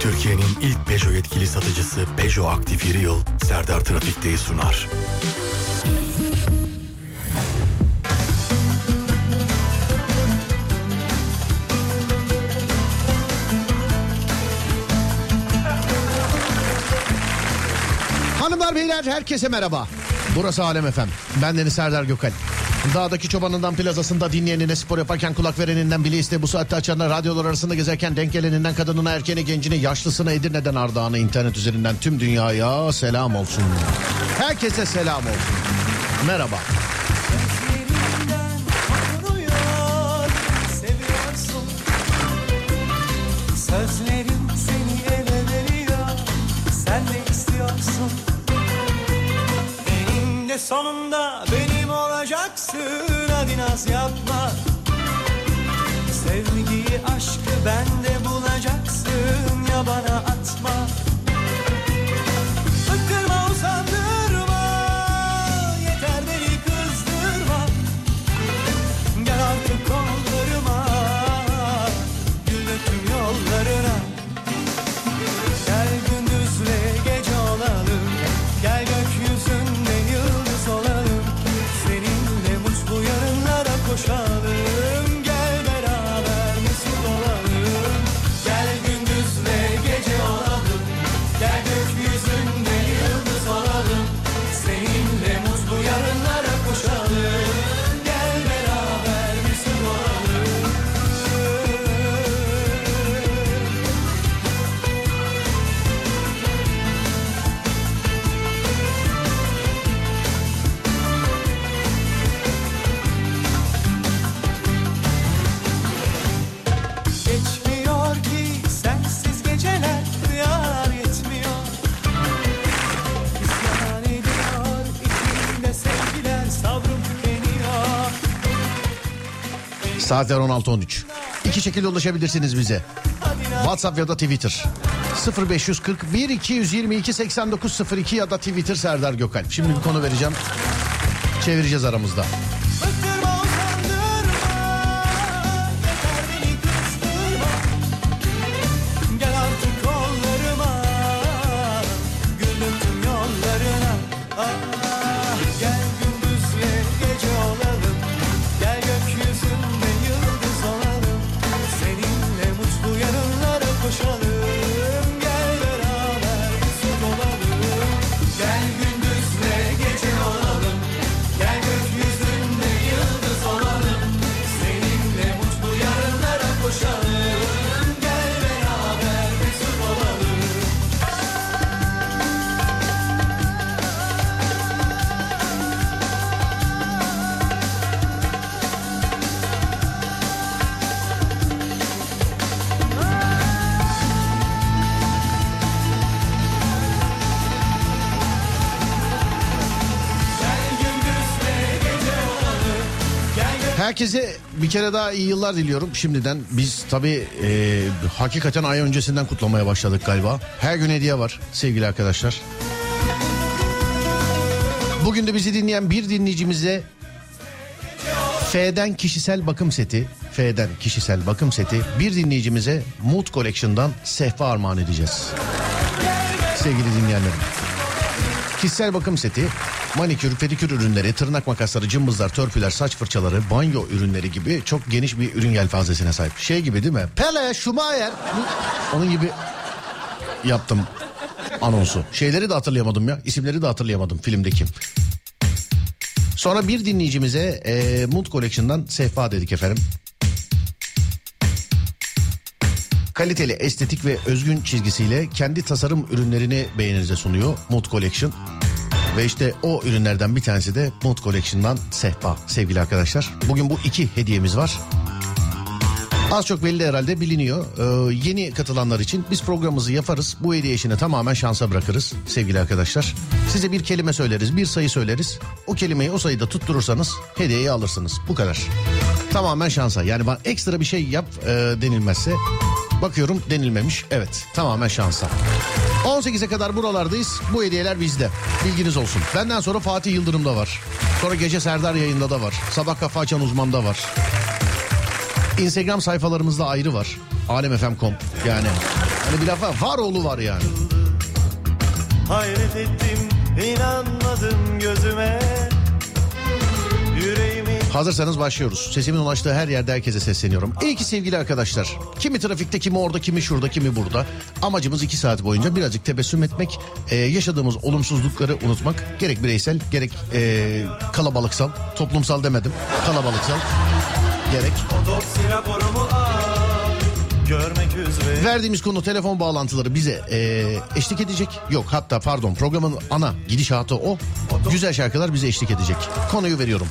Türkiye'nin ilk Peugeot yetkili satıcısı Peugeot Aktif Yıl Serdar Trafik'teyi sunar. Hanımlar beyler herkese merhaba. Burası Alem Efem. Ben Deniz Serdar Gökal. Dağdaki çobanından plazasında dinleyenine spor yaparken kulak vereninden bile iste bu saatte açanlar radyolar arasında gezerken denk geleninden kadınına erkeğine gencine yaşlısına Edirne'den Ardahan'a internet üzerinden tüm dünyaya selam olsun. Herkese selam olsun. Merhaba. Sonunda yapma. Sevgiyi, aşkı bende Saatler 16.13. İki şekilde ulaşabilirsiniz bize. WhatsApp ya da Twitter. 0541 222 8902 ya da Twitter Serdar Gökalp. Şimdi bir konu vereceğim. Çevireceğiz aramızda. Herkese bir kere daha iyi yıllar diliyorum şimdiden. Biz tabii e, hakikaten ay öncesinden kutlamaya başladık galiba. Her gün hediye var sevgili arkadaşlar. Bugün de bizi dinleyen bir dinleyicimize F'den kişisel bakım seti, F'den kişisel bakım seti bir dinleyicimize Mood Collection'dan sehpa armağan edeceğiz. Sevgili dinleyenlerim. Kişisel bakım seti, manikür, pedikür ürünleri, tırnak makasları, cımbızlar, törpüler, saç fırçaları, banyo ürünleri gibi çok geniş bir ürün yelpazesine sahip. Şey gibi değil mi? Pele, Schumacher. Onun gibi yaptım anonsu. Şeyleri de hatırlayamadım ya. isimleri de hatırlayamadım filmdeki. Sonra bir dinleyicimize e, Mood Collection'dan sehpa dedik efendim. Kaliteli, estetik ve özgün çizgisiyle kendi tasarım ürünlerini beğeninize sunuyor Mood Collection. Ve işte o ürünlerden bir tanesi de Mood Collection'dan sehpa sevgili arkadaşlar. Bugün bu iki hediyemiz var. Az çok belli herhalde biliniyor. Ee, yeni katılanlar için biz programımızı yaparız. Bu hediye işini tamamen şansa bırakırız sevgili arkadaşlar. Size bir kelime söyleriz, bir sayı söyleriz. O kelimeyi o sayıda tutturursanız hediyeyi alırsınız. Bu kadar. Tamamen şansa. Yani bana ekstra bir şey yap e, denilmezse bakıyorum denilmemiş. Evet tamamen şansa. 18'e kadar buralardayız. Bu hediyeler bizde. Bilginiz olsun. Benden sonra Fatih Yıldırım'da var. Sonra Gece Serdar yayında da var. Sabah Kafa Açan Uzman'da var. Instagram sayfalarımızda ayrı var. alemfm.com yani. Hani bir laf var, oğlu var yani. Hayret ettim inanmadım gözüme Hazırsanız başlıyoruz. Sesimin ulaştığı her yerde herkese sesleniyorum. İyi ki sevgili arkadaşlar. Kimi trafikte, kimi orada, kimi şurada, kimi burada. Amacımız iki saat boyunca birazcık tebessüm etmek, e, yaşadığımız olumsuzlukları unutmak. Gerek bireysel, gerek e, kalabalıksal, toplumsal demedim. Kalabalıksal, gerek. Verdiğimiz konu telefon bağlantıları bize e, eşlik edecek. Yok hatta pardon programın ana gidişatı o. Güzel şarkılar bize eşlik edecek. Konuyu veriyorum.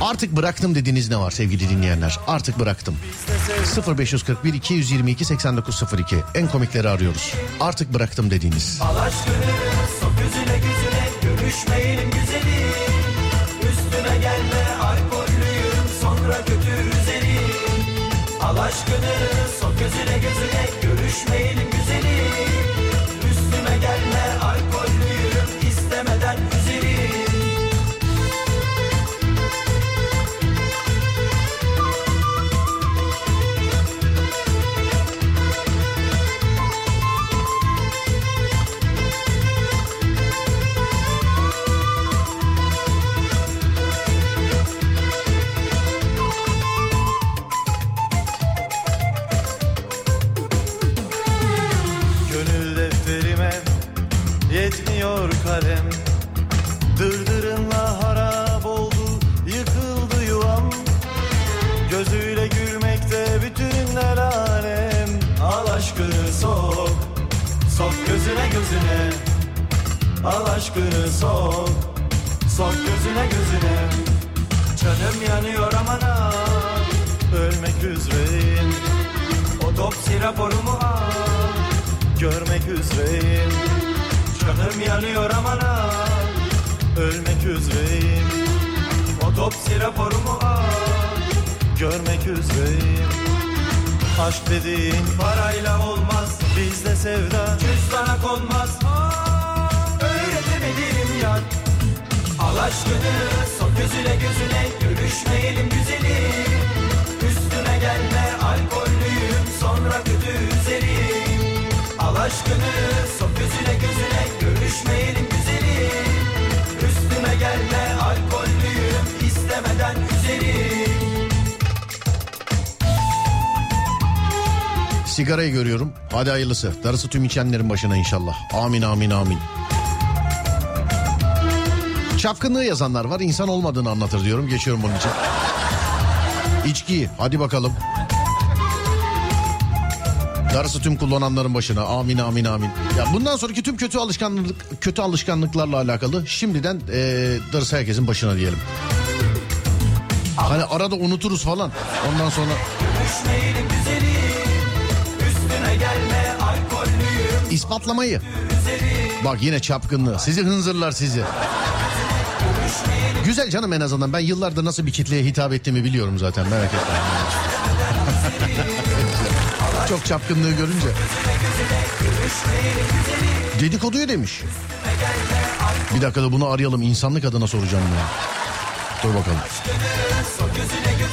Artık bıraktım dediğiniz ne var sevgili dinleyenler? Artık bıraktım. 0541 222 8902 en komikleri arıyoruz. Artık bıraktım dediğiniz. Al aşkını sok Görüşmeyelim güzelim Üstüme gelme alkollüyüm Sonra kötü üzerim Hadi hayırlısı. Darısı tüm içenlerin başına inşallah. Amin amin amin. Çapkınlığı yazanlar var. İnsan olmadığını anlatır diyorum. Geçiyorum bunun için. İçki. Hadi bakalım. Darısı tüm kullananların başına. Amin amin amin. Ya bundan sonraki tüm kötü alışkanlık kötü alışkanlıklarla alakalı şimdiden eee darısı herkesin başına diyelim. Hani arada unuturuz falan. Ondan sonra ispatlamayı. Bak yine çapkınlığı. Sizi hınzırlar sizi. Güzel canım en azından. Ben yıllardır nasıl bir kitleye hitap ettiğimi biliyorum zaten merak etme. Çok çapkınlığı görünce. Dedikoduyu demiş. Bir dakika da bunu arayalım. insanlık adına soracağım ya. Dur bakalım.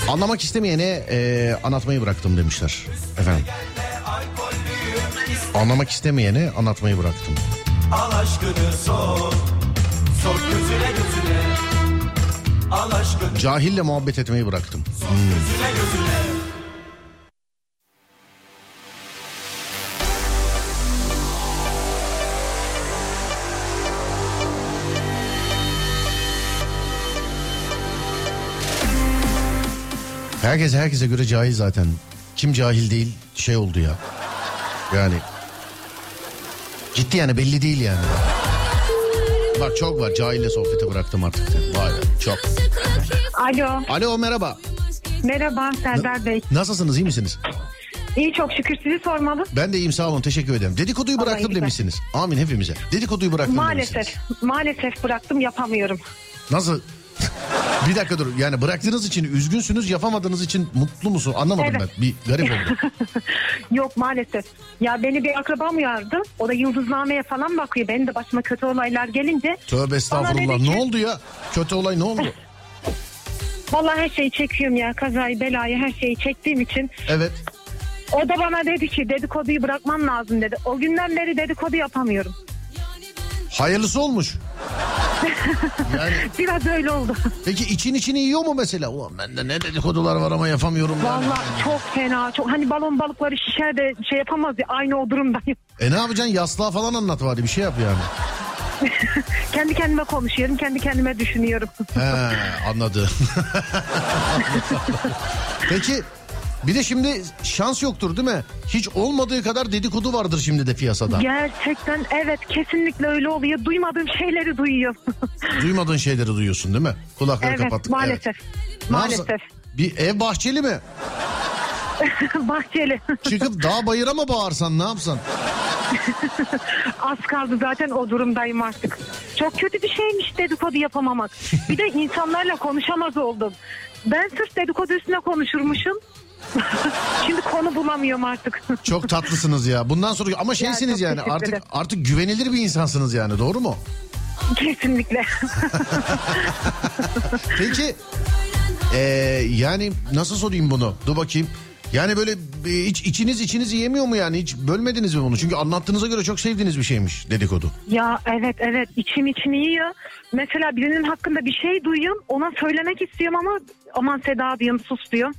Anlamak istemeyene e, anlatmayı bıraktım demişler. Efendim. Anlamak istemeyene anlatmayı bıraktım. Al aşkını sok Sok gözüne gözüne Al aşkını Cahille muhabbet etmeyi bıraktım. gözüne gözüne Herkes herkese göre cahil zaten. Kim cahil değil şey oldu ya. Yani ciddi yani belli değil yani. Bak çok var cahille sohbeti bıraktım artık. Vay be çok. Alo, Alo merhaba. merhaba Serdar Bey. Nasılsınız iyi misiniz? İyi çok şükür sizi sormalı. Ben de iyiyim sağ olun teşekkür ederim. Dedikoduyu Vallahi bıraktım güzel. demişsiniz. Amin hepimize. Dedikoduyu bıraktım Maalesef, demişsiniz. maalesef bıraktım yapamıyorum. Nasıl? bir dakika dur. Yani bıraktığınız için üzgünsünüz yapamadığınız için mutlu musun? Anlamadım Evet. ben. Bir garip oldu. Yok maalesef. Ya beni bir akrabam uyardı. O da yıldıznameye falan bakıyor. Benim de başıma kötü olaylar gelince. Tövbe estağfurullah. dedi ki- Ne oldu ya? Kötü olay ne oldu? Vallahi her şeyi çekiyorum ya. Kazayı, belayı her şeyi çektiğim için. Evet. O da bana dedi ki dedikoduyu bırakman lazım dedi. O günden beri dedikodu yapamıyorum. Hayırlısı olmuş. Yani Biraz öyle oldu. peki için içini yiyor mu mesela? Ulan bende ne dedikodular var ama yapamıyorum. ben. Vallahi çok fena. Çok hani balon balıkları şişer de şey yapamaz ya aynı o durumdayım. E ne yapacaksın? Yaslığa falan anlat bari bir şey yap yani. kendi kendime konuşuyorum, kendi kendime düşünüyorum. He anladım. Peki bir de şimdi şans yoktur değil mi? Hiç olmadığı kadar dedikodu vardır şimdi de piyasada. Gerçekten evet kesinlikle öyle oluyor. Duymadığım şeyleri duyuyorum. Duymadığın şeyleri duyuyorsun değil mi? Kulakları evet kapattık. maalesef. Evet. Yapsın? Maalesef. Bir ev bahçeli mi? Bahçeli. Çıkıp dağ bayıra mı bağırsan ne yapsan? Az kaldı zaten o durumdayım artık. Çok kötü bir şeymiş dedikodu yapamamak. Bir de insanlarla konuşamaz oldum. Ben sırf dedikodu üstüne konuşurmuşum. Şimdi konu bulamıyorum artık. Çok tatlısınız ya. Bundan sonra ama şeysiniz çok yani artık ederim. artık güvenilir bir insansınız yani doğru mu? Kesinlikle. Peki ee, yani nasıl sorayım bunu? Dur bakayım. Yani böyle e, hiç içiniz içiniz yemiyor mu yani? Hiç bölmediniz mi bunu? Çünkü anlattığınıza göre çok sevdiğiniz bir şeymiş dedikodu. ya evet evet içim içim yiyor. Mesela birinin hakkında bir şey duyuyorum. Ona söylemek istiyorum ama aman Seda diyorum sus diyorum.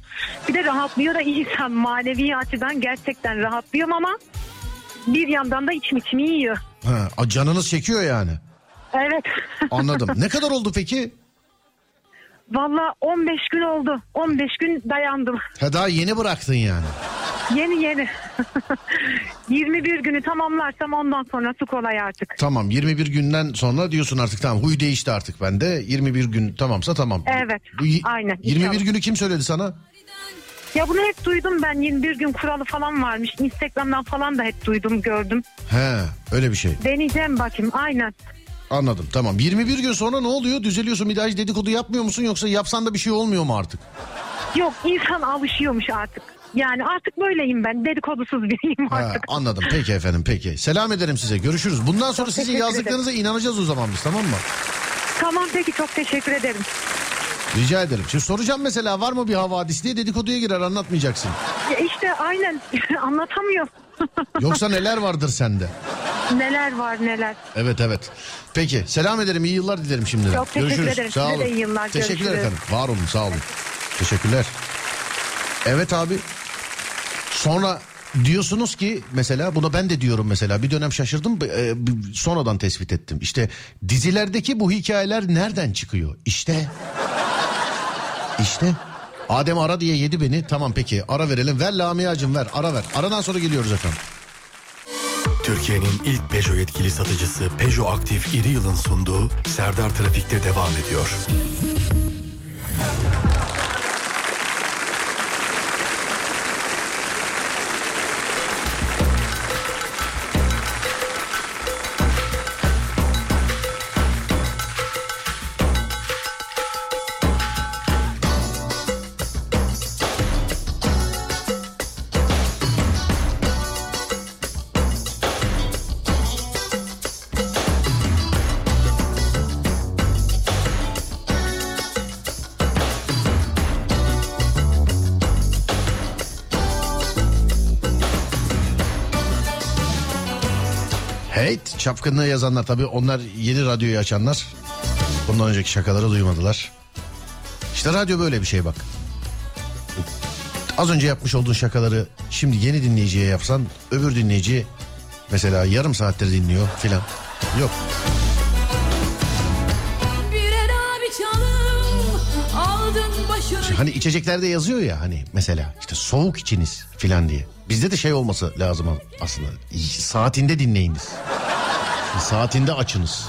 Bir de rahatlıyor da insan manevi açıdan gerçekten rahatlıyorum ama bir yandan da içim içimi yiyor. Ha, canınız çekiyor yani. Evet. Anladım. ne kadar oldu peki? Valla 15 gün oldu. 15 gün dayandım. Ha, daha yeni bıraktın yani. Yeni yeni. 21 günü tamamlarsam ondan sonrası kolay artık. Tamam 21 günden sonra diyorsun artık tamam huy değişti artık bende. 21 gün tamamsa tamam. Evet, Bu aynen, 21 inşallah. günü kim söyledi sana? Ya bunu hep duydum ben 21 gün kuralı falan varmış. Instagram'dan falan da hep duydum gördüm. He öyle bir şey. Deneyeceğim bakayım aynen. Anladım tamam. 21 gün sonra ne oluyor? Düzeliyorsun bir daha hiç dedikodu yapmıyor musun yoksa yapsan da bir şey olmuyor mu artık? Yok insan alışıyormuş artık. Yani artık böyleyim ben dedikodusuz biriyim artık. anladım peki efendim peki. Selam ederim size görüşürüz. Bundan sonra sizin yazdıklarınıza inanacağız o zaman biz tamam mı? Tamam peki çok teşekkür ederim. Rica ederim. Şimdi soracağım mesela var mı bir havadis diye dedikoduya girer anlatmayacaksın. Ya işte aynen anlatamıyorum. Yoksa neler vardır sende? neler var neler. Evet evet. Peki selam ederim iyi yıllar dilerim şimdiden. Çok teşekkür Görüşürüz. ederim. Sağ Size olun. de iyi yıllar. Teşekkürler Görüşürüz. efendim. Var olun sağ olun. Teşekkürler. Evet abi. Sonra diyorsunuz ki mesela buna ben de diyorum mesela bir dönem şaşırdım e, sonradan tespit ettim. İşte dizilerdeki bu hikayeler nereden çıkıyor? İşte işte Adem ara diye yedi beni. Tamam peki ara verelim. Ver Lamia'cığım ver ara ver. Aradan sonra geliyoruz efendim. Türkiye'nin ilk Peugeot yetkili satıcısı Peugeot Aktif İri Yıl'ın sunduğu Serdar Trafik'te devam ediyor. Çapkınlığı yazanlar tabii onlar yeni radyoyu açanlar. Bundan önceki şakaları duymadılar. İşte radyo böyle bir şey bak. Az önce yapmış olduğun şakaları şimdi yeni dinleyiciye yapsan öbür dinleyici mesela yarım saattir dinliyor filan. Yok. Hani içeceklerde yazıyor ya hani mesela işte soğuk içiniz filan diye. Bizde de şey olması lazım aslında. Saatinde dinleyiniz. Saatinde açınız.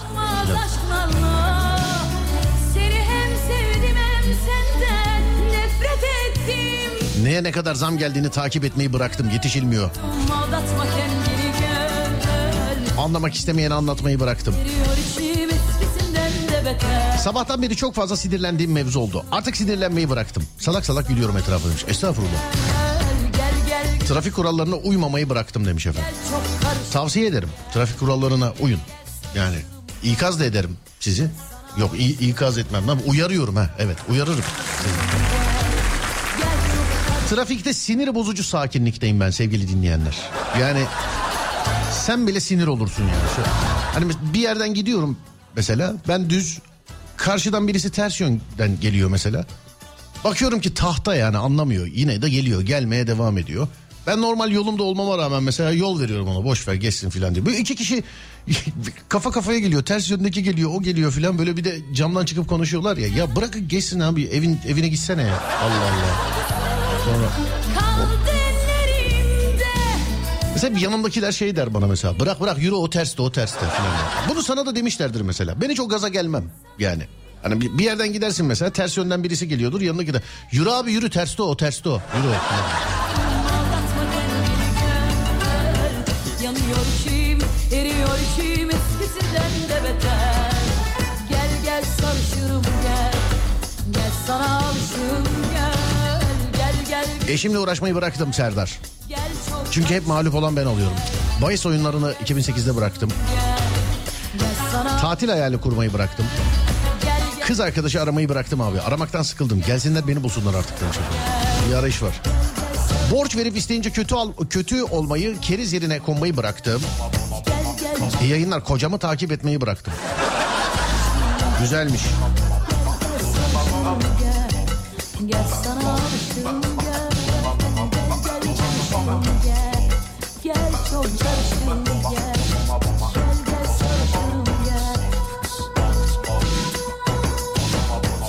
Neye ne kadar zam geldiğini takip etmeyi bıraktım yetişilmiyor. Anlamak istemeyen anlatmayı bıraktım. Sabahtan beri çok fazla sinirlendiğim mevzu oldu. Artık sinirlenmeyi bıraktım. Salak salak gülüyorum etrafa demiş. Estağfurullah. Trafik kurallarına uymamayı bıraktım demiş efendim. Tavsiye ederim. Trafik kurallarına uyun. Yani ikaz da ederim sizi. Yok ikaz etmem. Lan uyarıyorum ha. Evet uyarırım. Trafikte sinir bozucu sakinlikteyim ben sevgili dinleyenler. Yani sen bile sinir olursun yani. Şöyle. Hani bir yerden gidiyorum mesela ben düz karşıdan birisi ters yönden geliyor mesela. Bakıyorum ki tahta yani anlamıyor. Yine de geliyor gelmeye devam ediyor. Ben normal yolumda olmama rağmen mesela yol veriyorum ona boş ver geçsin filan diye. Böyle iki kişi kafa kafaya geliyor. Ters yöndeki geliyor o geliyor filan böyle bir de camdan çıkıp konuşuyorlar ya. Ya bırakın geçsin abi evin evine gitsene ya. Allah Allah. Sonra Mesela bir yanımdakiler şey der bana mesela. Bırak bırak yürü o terste o terste falan. Bunu sana da demişlerdir mesela. Ben hiç o gaza gelmem yani. Hani bir yerden gidersin mesela ters yönden birisi geliyordur yanına gider. Yürü abi yürü terste o o terste o. Yürü o. eskisinden de beter Gel gel sarışırım gel Gel sana alışım gel Gel gel Eşimle uğraşmayı bıraktım Serdar. gel çok Çünkü hep mağlup olan ben oluyorum. Bahis oyunlarını 2008'de bıraktım. Tatil hayali kurmayı bıraktım. Kız arkadaşı aramayı bıraktım abi. Aramaktan sıkıldım. Gelsinler beni bulsunlar artık demiş. Bir arayış var. Borç verip isteyince kötü al, kötü olmayı keriz yerine konmayı bıraktım. İyi yayınlar kocamı takip etmeyi bıraktım. Güzelmiş. Gel sana alışım gel Gel çalışım gel Gel çok çalışım gel Gel gel sarışım gel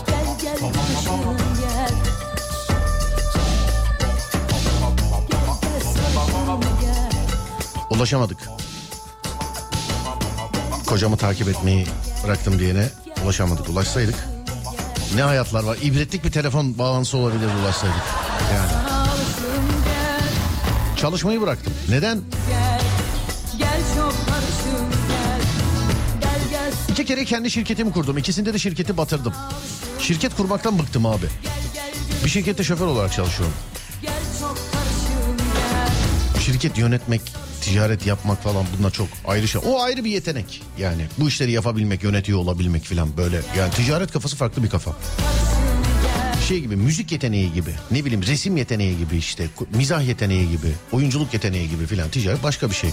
Gel gel çalışım gel Gel gel sarışım gel Ulaşamadık. Kocamı takip etmeyi bıraktım diyene ulaşamadık. Ulaşsaydık ne hayatlar var. İbretlik bir telefon bağlantısı olabilir ulaşsaydık. Yani çalışmayı bıraktım. Neden? İki kere kendi şirketimi kurdum. İkisinde de şirketi batırdım. Şirket kurmaktan bıktım abi. Bir şirkette şoför olarak çalışıyorum. Şirket yönetmek, ticaret yapmak falan bunlar çok ayrı şey. O ayrı bir yetenek. Yani bu işleri yapabilmek, yönetiyor olabilmek falan böyle. Yani ticaret kafası farklı bir kafa. Şey gibi müzik yeteneği gibi ne bileyim resim yeteneği gibi işte mizah yeteneği gibi oyunculuk yeteneği gibi filan ticaret başka bir şey.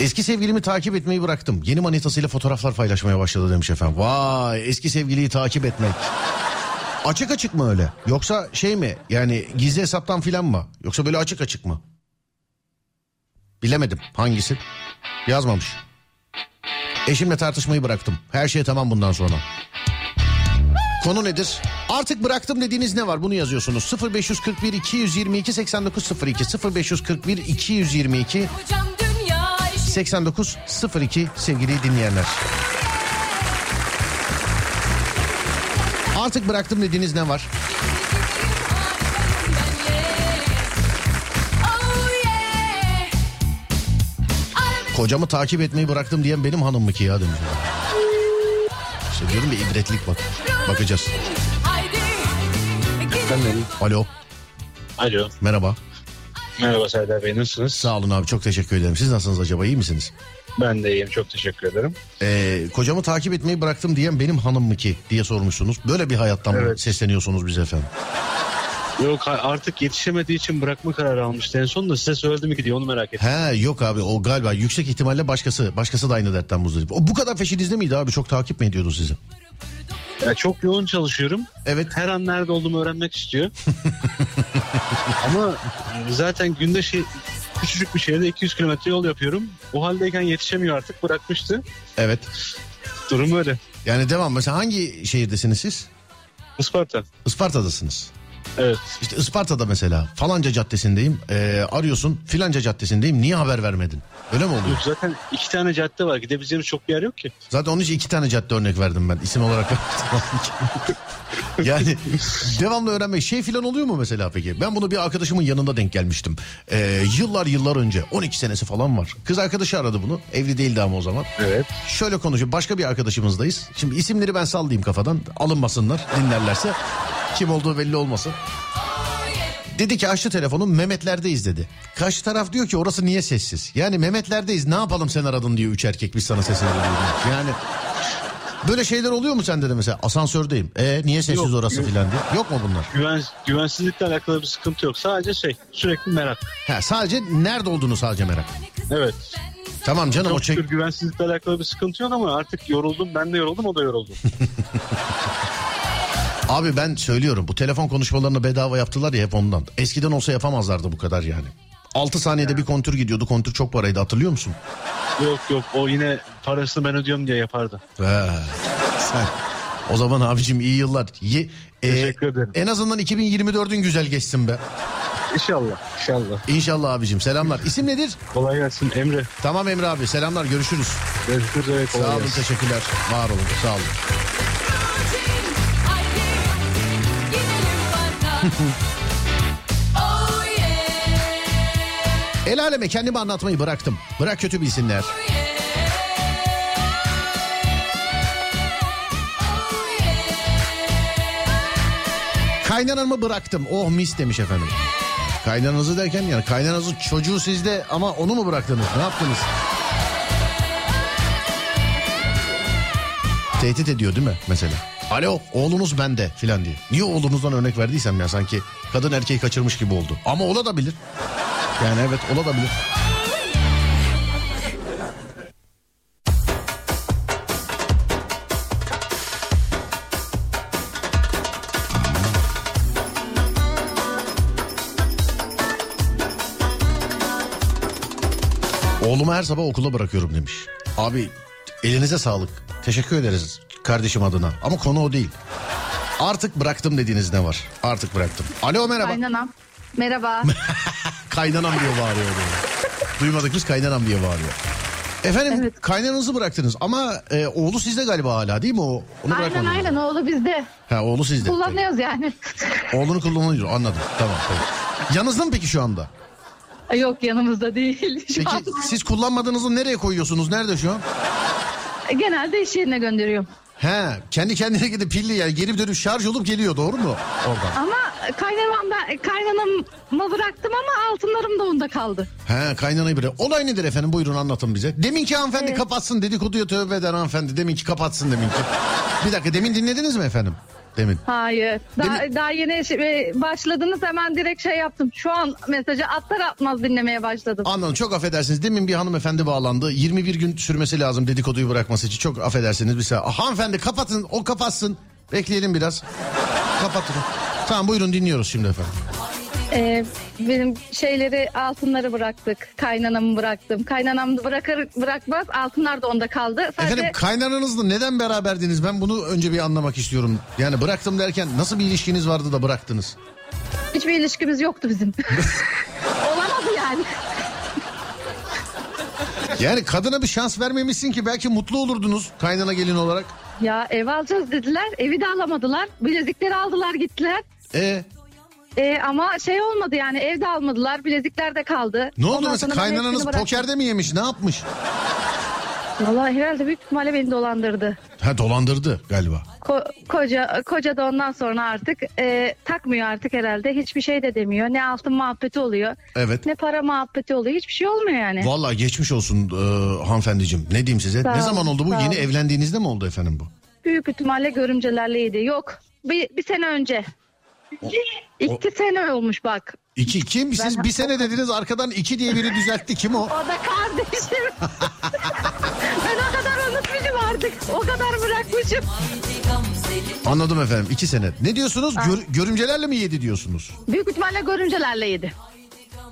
Eski sevgilimi takip etmeyi bıraktım. Yeni manitasıyla fotoğraflar paylaşmaya başladı demiş efendim. Vay eski sevgiliyi takip etmek. Açık açık mı öyle? Yoksa şey mi? Yani gizli hesaptan filan mı? Yoksa böyle açık açık mı? Bilemedim hangisi? Yazmamış. Eşimle tartışmayı bıraktım. Her şey tamam bundan sonra. Konu nedir? Artık bıraktım dediğiniz ne var? Bunu yazıyorsunuz. 0541 222 8902 0541 222 Hocam dünya işi 8902 sevgili dinleyenler. Artık bıraktım dediğiniz ne var? Kocamı takip etmeyi bıraktım diyen benim hanım mı ki ya demiş. İşte diyorum bir ibretlik bak. Bakacağız. Efendim. Alo Alo. merhaba. Merhaba Serdar Bey nasılsınız? Sağ olun abi çok teşekkür ederim. Siz nasılsınız acaba iyi misiniz? Ben de iyiyim çok teşekkür ederim. Ee, kocamı takip etmeyi bıraktım diyen benim hanım mı ki diye sormuşsunuz. Böyle bir hayattan mı Evet. sesleniyorsunuz bize efendim? Yok artık yetişemediği için bırakma kararı almıştı. En son da size söyledim ki diye onu merak ettim. He yok abi o galiba yüksek ihtimalle başkası başkası da aynı dertten muzdarip. O bu kadar peşinizde miydi abi çok takip mi ediyordu sizi? Ya çok yoğun çalışıyorum. Evet Her an nerede olduğumu öğrenmek istiyor. Ama zaten günde şey küçücük bir şehirde 200 kilometre yol yapıyorum. O haldeyken yetişemiyor artık bırakmıştı. evet. Durum öyle. Yani devam mesela hangi şehirdesiniz siz? Isparta. Isparta'dasınız. Evet. İşte Isparta'da mesela falanca caddesindeyim ee, arıyorsun filanca caddesindeyim niye haber vermedin? Öyle mi oluyor? Yok zaten iki tane cadde var. Gidebileceğimiz çok bir yer yok ki. Zaten onun için iki tane cadde örnek verdim ben isim olarak. yani devamlı öğrenmek şey filan oluyor mu mesela peki? Ben bunu bir arkadaşımın yanında denk gelmiştim. Ee, yıllar yıllar önce 12 senesi falan var. Kız arkadaşı aradı bunu evli değildi ama o zaman. Evet. Şöyle konuşuyor başka bir arkadaşımızdayız. Şimdi isimleri ben sallayayım kafadan alınmasınlar dinlerlerse. Kim olduğu belli olmasın. Dedi ki açtı telefonu Mehmetlerdeyiz dedi. Karşı taraf diyor ki orası niye sessiz? Yani Mehmetlerdeyiz ne yapalım sen aradın diyor üç erkek biz sana sesini veriyoruz. Yani böyle şeyler oluyor mu sende de mesela asansördeyim. E niye sessiz Yok, orası filan diye. Yok mu bunlar? Güven, güvensizlikle alakalı bir sıkıntı yok. Sadece şey sürekli merak. Ha, sadece nerede olduğunu sadece merak. Evet. Tamam canım o Çok çek... şükür güvensizlikle alakalı bir sıkıntı yok ama artık yoruldum. Ben de yoruldum o da yoruldu. Abi ben söylüyorum bu telefon konuşmalarını bedava yaptılar ya hep ondan. Eskiden olsa yapamazlardı bu kadar yani. 6 saniyede bir kontür gidiyordu. Kontür çok paraydı hatırlıyor musun? yok yok o yine parasını ben ödüyorum diye yapardı. He, sen. O zaman abicim iyi yıllar. Ye, e, Teşekkür ederim. En azından 2024'ün güzel geçsin be. İnşallah. İnşallah. İnşallah abicim selamlar. İsim nedir? Kolay gelsin Emre. Tamam Emre abi selamlar görüşürüz. Görüşürüz. Evet, kolay Sağ olun gelsin. teşekkürler. Var olun sağ olun. El aleme kendimi anlatmayı bıraktım. Bırak kötü bilsinler. Kaynanamı bıraktım. Oh mis demiş efendim. Kaynananızı derken yani kaynananızın çocuğu sizde ama onu mu bıraktınız? Ne yaptınız? Tehdit ediyor değil mi mesela? Alo oğlunuz bende filan diye. Niye oğlunuzdan örnek verdiysem ya sanki kadın erkeği kaçırmış gibi oldu. Ama olabilir. Yani evet olabilir. Oğlumu her sabah okula bırakıyorum demiş. Abi elinize sağlık. Teşekkür ederiz kardeşim adına. Ama konu o değil. Artık bıraktım dediğiniz ne var? Artık bıraktım. Alo merhaba. Kaynanam. Merhaba. Kaynanam diye bağırıyor. böyle. Duymadık biz kaynanam diye bağırıyor. Efendim Evet. kaynananızı bıraktınız ama e, oğlu sizde galiba hala değil mi o? Onu aynen aynen oğlu bizde. Ha oğlu sizde. Kullanıyoruz yani. Oğlunu kullanıyor anladım tamam. tamam. Yanınızda mı peki şu anda? Yok yanımızda değil. Şu Peki an siz kullanmadığınızı nereye koyuyorsunuz? Nerede şu an? Genelde iş yerine gönderiyorum. He kendi kendine gidip pilli yani geri dönüp şarj olup geliyor doğru mu? Oradan. Ama kaynanam ben kaynanamı bıraktım ama altınlarım da onda kaldı. He kaynanayı bile. Olay nedir efendim buyurun anlatın bize. Deminki hanımefendi Evet. kapatsın dedikoduya tövbe eder hanımefendi. Deminki kapatsın deminki. Bir dakika demin dinlediniz mi efendim? Demin. Hayır. Daha, Değil daha yeni şey- başladınız hemen direkt şey yaptım. Şu an mesajı atlar atmaz dinlemeye başladım. Anladım çok affedersiniz. Demin bir hanımefendi bağlandı. 21 gün sürmesi lazım dedikoduyu bırakması için. Çok affedersiniz. Bir saniye. Hanımefendi kapatın o kapatsın. Bekleyelim biraz. Kapatın. Tamam buyurun dinliyoruz şimdi efendim. Ee, benim şeyleri altınları bıraktık. Kaynanamı bıraktım. Kaynanamı da bırakır bırakmaz altınlar da onda kaldı. Sadece Efendim kaynananızla neden beraberdiniz? Ben bunu önce bir anlamak istiyorum. Yani bıraktım derken nasıl bir ilişkiniz vardı da bıraktınız? hiçbir ilişkimiz yoktu bizim. Olamadı yani. Yani kadına bir şans vermemişsin ki belki mutlu olurdunuz kaynana gelin olarak. Ya ev alacağız dediler. Evi de alamadılar. Bilezikleri aldılar gittiler. E ama şey olmadı yani evde almadılar. Bilezikler de kaldı. ne oldu Ondan mesela sonra ben kaynananız hepsini bıraktım. pokerde mi yemiş ne yapmış? Vallahi herhalde büyük ihtimalle beni dolandırdı. Ha dolandırdı galiba. Ko- koca koca da ondan sonra artık e, takmıyor artık herhalde. Hiçbir şey de demiyor. Ne altın muhabbeti oluyor. Evet. Ne para muhabbeti oluyor. Hiçbir şey olmuyor yani. Vallahi geçmiş olsun e, hanımefendiciğim. Ne diyeyim size? Sağ ne ol, zaman oldu bu? sağ Yeni ol. evlendiğinizde mi oldu efendim bu? Büyük ihtimalle görümcelerleydi. Yok. Bir, bir sene önce. İki sene olmuş bak. İki kim? Siz Ben- bir sene dediniz arkadan iki diye biri düzeltti. Kim o? O da kardeşim. ben o kadar unutmuşum artık. O kadar bırakmışım. Anladım efendim iki sene. Ne diyorsunuz? Gör- görümcelerle mi yedi diyorsunuz? Büyük ihtimalle görümcelerle yedi.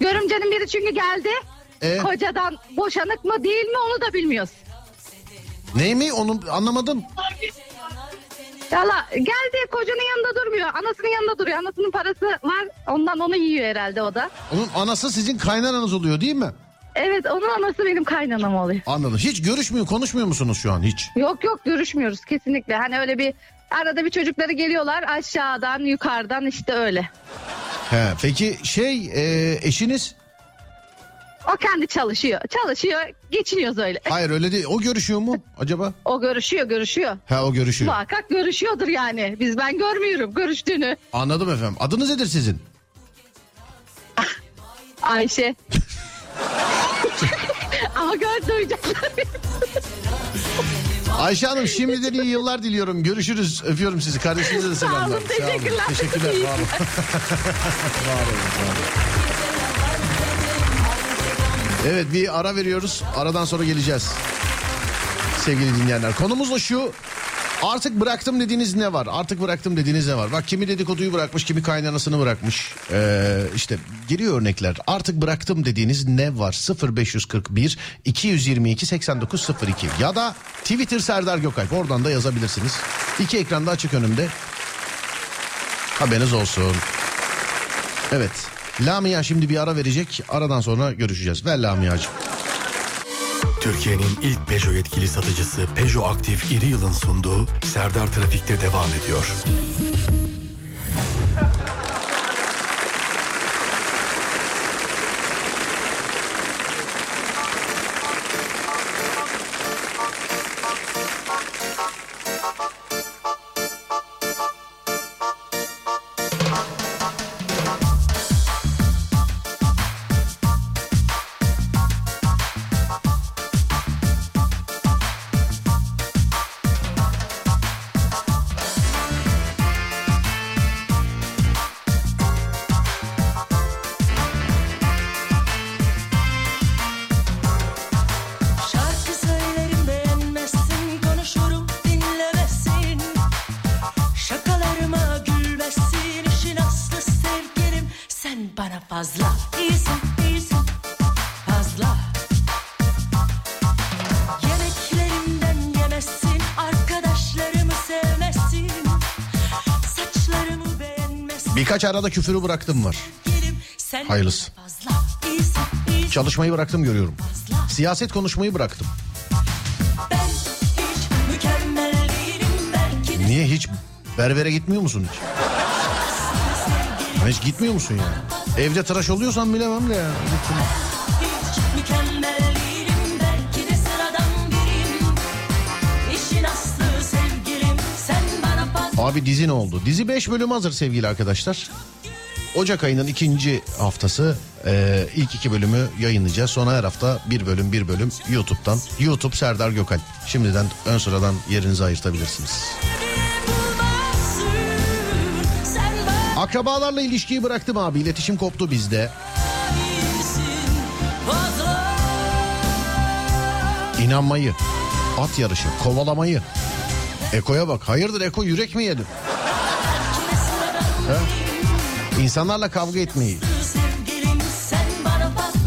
Görümcenin biri çünkü geldi. E? Kocadan boşanık mı değil mi onu da bilmiyoruz. Ney mi? Onu anlamadım. Valla geldi kocanın yanında durmuyor. Anasının yanında duruyor. Anasının parası var. Ondan onu yiyor herhalde o da. Onun anası sizin kaynananız oluyor değil mi? Evet onun anası benim kaynanam oluyor. Anladım. Hiç görüşmüyor, konuşmuyor musunuz şu an hiç? Yok yok görüşmüyoruz kesinlikle. Hani öyle bir arada bir çocukları geliyorlar aşağıdan yukarıdan işte öyle. He, peki şey e, eşiniz? O kendi çalışıyor. Çalışıyor geçiniyoruz öyle. Hayır öyle değil. O görüşüyor mu acaba? O görüşüyor görüşüyor. Ha o görüşüyor. Muhakkak görüşüyordur yani. Biz ben görmüyorum görüştüğünü. Anladım efendim. Adınız nedir sizin? Ayşe. Ama gör duyacaklar. Ayşe Hanım şimdiden iyi yıllar diliyorum. Görüşürüz. Öpüyorum sizi. Kardeşinize de selamlar. olun, teşekkürler. Teşekkürler. Var olun. var olun. Var olun. Evet bir ara veriyoruz. Aradan sonra geleceğiz. Sevgili dinleyenler. Konumuz da şu. Artık bıraktım dediğiniz ne var? Artık bıraktım dediğiniz ne var? Bak kimi dedikoduyu bırakmış, kimi kaynanasını bırakmış. Ee, işte geliyor örnekler. Artık bıraktım dediğiniz ne var? 0541 222 8902 ya da Twitter Serdar Gökalp. Oradan da yazabilirsiniz. İki ekranda açık önümde. Haberiniz olsun. Evet. Lamia şimdi bir ara verecek. Aradan sonra görüşeceğiz. Ver Lamia'cığım. Türkiye'nin ilk Peugeot yetkili satıcısı Peugeot Aktif İri Yıl'ın sunduğu Serdar Trafik'te devam ediyor. Birkaç arada küfürü bıraktım var. Hayırlısı. Çalışmayı bıraktım görüyorum. Siyaset konuşmayı bıraktım. Niye hiç berbere gitmiyor musun hiç? Hiç gitmiyor musun ya? Evde tıraş oluyorsan bilemem de ya. hiç Abi dizi ne oldu? Dizi 5 bölüm hazır sevgili arkadaşlar. Ocak ayının ikinci haftası e, ilk iki bölümü yayınlayacağız. Sonra her hafta bir bölüm bir bölüm YouTube'dan. YouTube Serdar Gökalp. Şimdiden ön sıradan yerinizi ayırtabilirsiniz. Akrabalarla ilişkiyi bıraktım abi. İletişim koptu bizde. İnanmayı, at yarışı, kovalamayı. Eko'ya bak. Hayırdır Eko yürek mi yedin? İnsanlarla kavga etmeyi.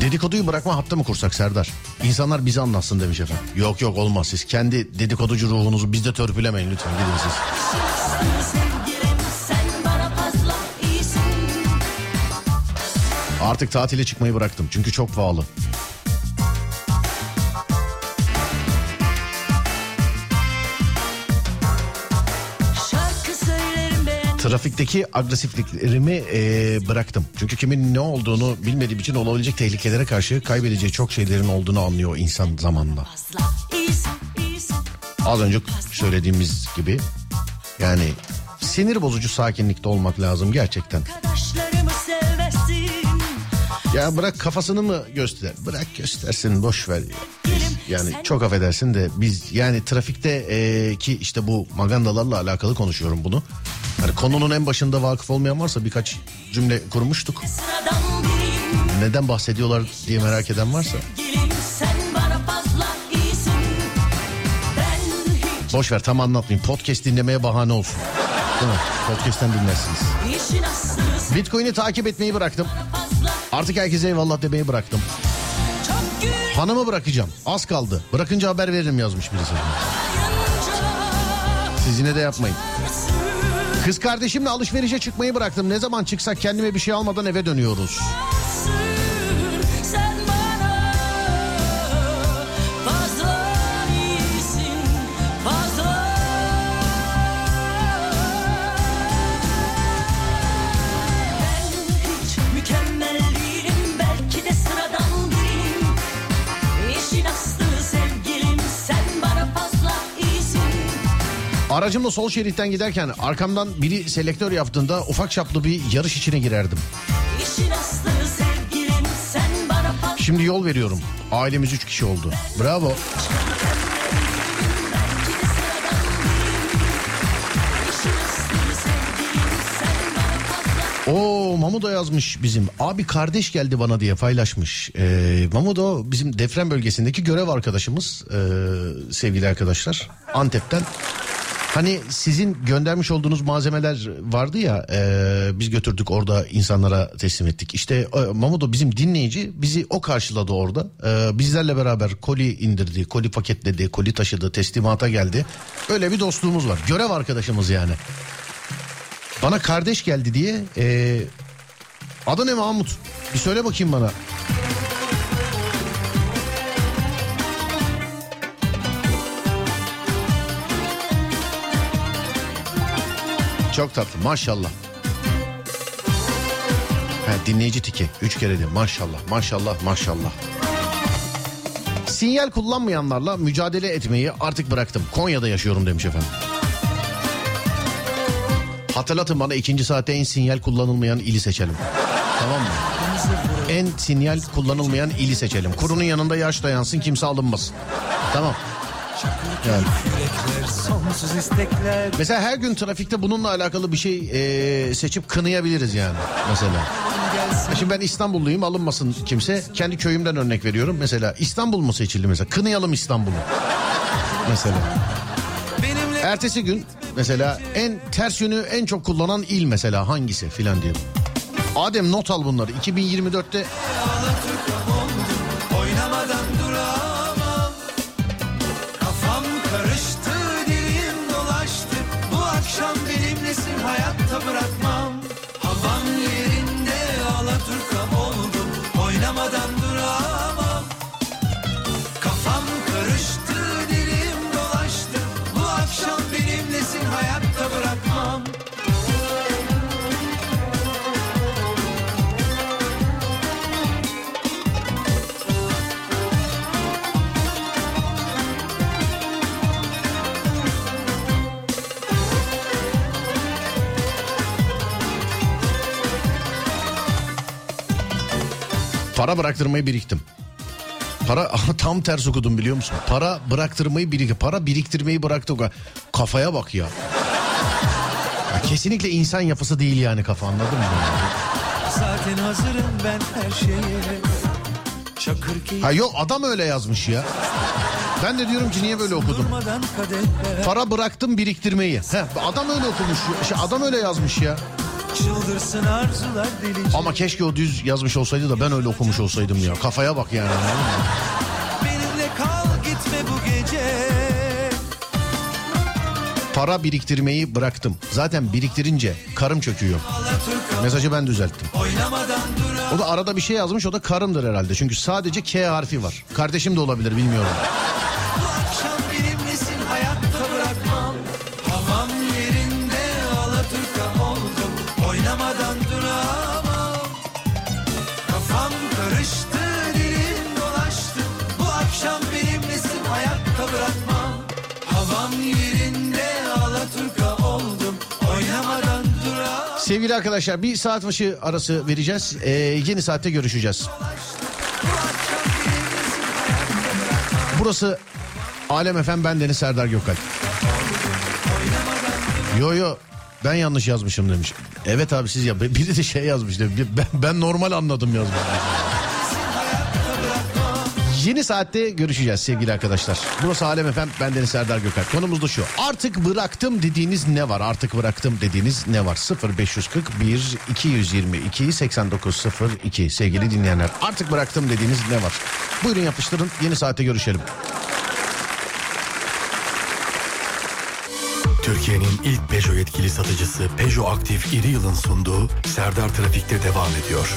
Dedikoduyu bırakma hattı mı kursak Serdar? İnsanlar bizi anlatsın demiş efendim. Yok yok olmaz siz kendi dedikoducu ruhunuzu bizde törpülemeyin lütfen gidin siz. Artık tatile çıkmayı bıraktım çünkü çok pahalı. Trafikteki agresifliklerimi eee, bıraktım. Çünkü kimin ne olduğunu bilmediğim için olabilecek tehlikelere karşı kaybedeceği çok şeylerin olduğunu anlıyor insan zamanla. Az önce söylediğimiz gibi yani sinir bozucu sakinlikte olmak lazım gerçekten. Ya bırak kafasını mı göster? Bırak göstersin boş ver. Biz, yani çok affedersin de biz yani trafikte e, ki işte bu magandalarla alakalı konuşuyorum bunu. Hani konunun en başında vakıf olmayan varsa birkaç cümle kurmuştuk. Neden bahsediyorlar diye merak eden varsa. Sen Boş ver tam anlatmayayım. Podcast dinlemeye bahane olsun. Değil mi? Podcast'ten dinlersiniz. Bitcoin'i takip etmeyi bıraktım. Artık herkese eyvallah demeyi bıraktım. Hanımı bırakacağım. Az kaldı. Bırakınca haber veririm yazmış birisi. Siz yine de yapmayın. Kız kardeşimle alışverişe çıkmayı bıraktım. Ne zaman çıksak kendime bir şey almadan eve dönüyoruz. Aracımla sol şeritten giderken arkamdan biri selektör yaptığında ufak çaplı bir yarış içine girerdim. Şimdi yol veriyorum. Ailemiz üç kişi oldu. Bravo. O Mamudo yazmış bizim. Abi kardeş geldi bana diye paylaşmış. Ee, Mamudo bizim deprem bölgesindeki görev arkadaşımız ee, sevgili arkadaşlar. Antep'ten. Hani sizin göndermiş olduğunuz malzemeler vardı ya ee, biz götürdük orada insanlara teslim ettik. İşte e, Mamudo bizim dinleyici bizi o karşıladı orada. Ee, bizlerle beraber koli indirdi, koli paketledi, koli taşıdı, teslimata geldi. Öyle bir dostluğumuz var. Görev arkadaşımız yani. Bana kardeş geldi diye ee, adı ne Mahmut? Bir söyle bakayım bana. Çok tatlı maşallah. Ha, dinleyici tiki. Üç kere de maşallah maşallah maşallah. Sinyal kullanmayanlarla mücadele etmeyi artık bıraktım. Konya'da yaşıyorum demiş efendim. Hatırlatın bana ikinci saatte en sinyal kullanılmayan ili seçelim. Tamam mı? En sinyal kullanılmayan ili seçelim. Kurunun yanında yaş dayansın kimse alınmasın. Tamam. Yani. Mesela her gün trafikte bununla alakalı bir şey eee, seçip kınayabiliriz yani mesela. Şimdi ben İstanbulluyum alınmasın kimse. Kendi köyümden örnek veriyorum. Mesela İstanbul mu seçildi mesela? Kınayalım İstanbul'u. Mesela. Ertesi gün mesela en ters yönü en çok kullanan il mesela hangisi filan diyor. Adem not al bunları. 2024'te خبرك para bıraktırmayı biriktim. Para tam ters okudum biliyor musun? Para bıraktırmayı birik para biriktirmeyi bıraktı. Kafaya bak ya. Ya Kesinlikle insan yapısı değil yani kafa anladın mı? Zaten hazırım ben her şeye Çakır ki Ha yok adam öyle yazmış ya. Ben de diyorum ki niye böyle okudum? Para bıraktım biriktirmeyi. Heh, adam öyle okumuş. Şey, adam öyle yazmış ya. Çıldırsın arzular delice Ama keşke o düz yazmış olsaydı da ben öyle okumuş olsaydım ya. Kafaya bak yani. Benimle kal gitme bu gece Para biriktirmeyi bıraktım. Zaten biriktirince karım çöküyor. Mesajı ben düzelttim. O da arada bir şey yazmış o da karımdır herhalde. Çünkü sadece K harfi var. Kardeşim de olabilir bilmiyorum. Sevgili arkadaşlar bir saat başı arası vereceğiz. Ee, yeni saatte görüşeceğiz. Burası Alem Efem ben Deniz Serdar Gökalp. Yo yo ben yanlış yazmışım demiş. Evet abi siz ya biri de şey yazmış demiş. Ben, ben normal anladım yazmış. Yeni saatte görüşeceğiz sevgili arkadaşlar. Burası Alem Efem ben Deniz Serdar Gökalp. Konumuz da şu. Artık bıraktım dediğiniz ne var? Artık bıraktım dediğiniz ne var? 0541 222 8902 sevgili dinleyenler. Artık bıraktım dediğiniz ne var? Buyurun yapıştırın yeni saatte görüşelim. Türkiye'nin ilk Peugeot yetkili satıcısı Peugeot Aktif İri Yıl'ın sunduğu Serdar Trafik'te devam ediyor.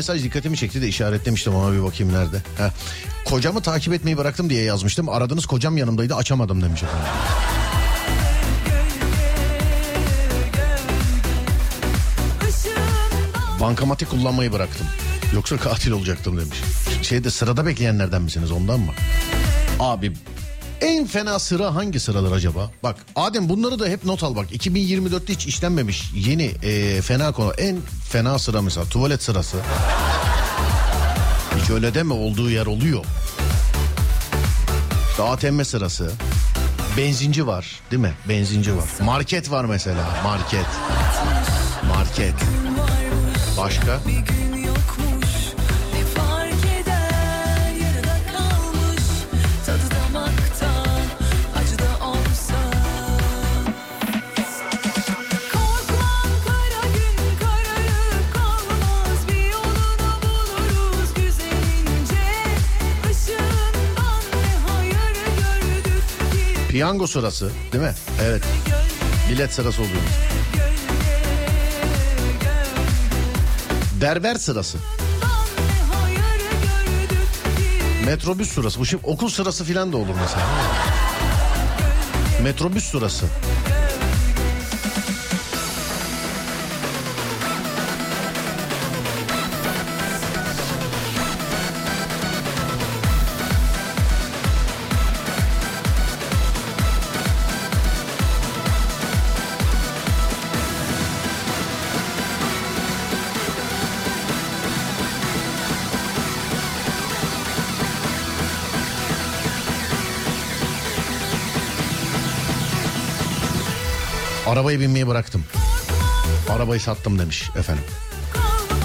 Mesaj dikkatimi çekti de işaretlemiştim ona bir bakayım nerede. Heh. Kocamı takip etmeyi bıraktım diye yazmıştım. Aradınız kocam yanımdaydı açamadım demiş efendim. Bankamatik kullanmayı bıraktım. Yoksa katil olacaktım demiş. Şeyde sırada bekleyenlerden misiniz ondan mı? Abi en fena sıra hangi sıralar acaba? Bak Adem bunları da hep not al bak. 2024'te hiç işlenmemiş yeni e, fena konu. En fena sıra mesela tuvalet sırası. Hiç öyle deme olduğu yer oluyor. İşte ATM sırası. Benzinci var değil mi? Benzinci var. Market var mesela market. Market. Başka? Piyango sırası değil mi? Evet. Bilet sırası oluyor. Berber sırası. Metrobüs sırası. Bu şimdi okul sırası falan da olur mesela. Metrobüs sırası. Arabayı binmeyi bıraktım. Arabayı sattım demiş efendim.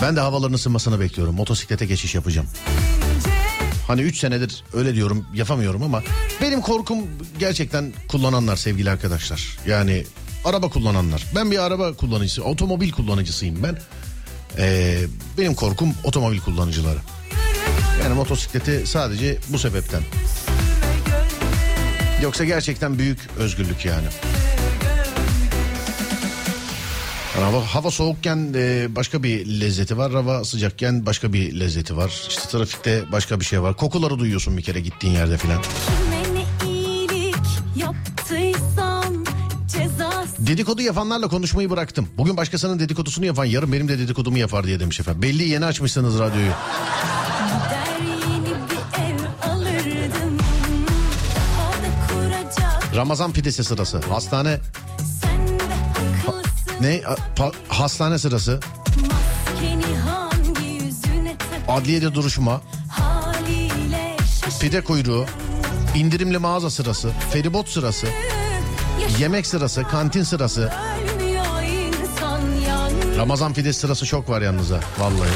Ben de havaların ısınmasını bekliyorum. Motosiklete geçiş yapacağım. Hani 3 senedir öyle diyorum yapamıyorum ama benim korkum gerçekten kullananlar sevgili arkadaşlar. Yani araba kullananlar. Ben bir araba kullanıcısı, otomobil kullanıcısıyım ben. Ee, benim korkum otomobil kullanıcıları. Yani motosikleti sadece bu sebepten. Yoksa gerçekten büyük özgürlük yani. Yani hava, hava soğukken e, başka bir lezzeti var. Hava sıcakken başka bir lezzeti var. İşte trafikte başka bir şey var. Kokuları duyuyorsun bir kere gittiğin yerde filan. Dedikodu yapanlarla konuşmayı bıraktım. Bugün başkasının dedikodusunu yapan yarın benim de dedikodumu yapar diye demiş efendim. Belli yeni açmışsınız radyoyu. Ramazan pidesi sırası. Hastane. Ne? Pa- hastane sırası. Adliyede duruşma. Pide kuyruğu. indirimli mağaza sırası. Feribot sırası. Yemek sırası. Kantin sırası. Ramazan pidesi sırası çok var yalnız ha. Vallahi.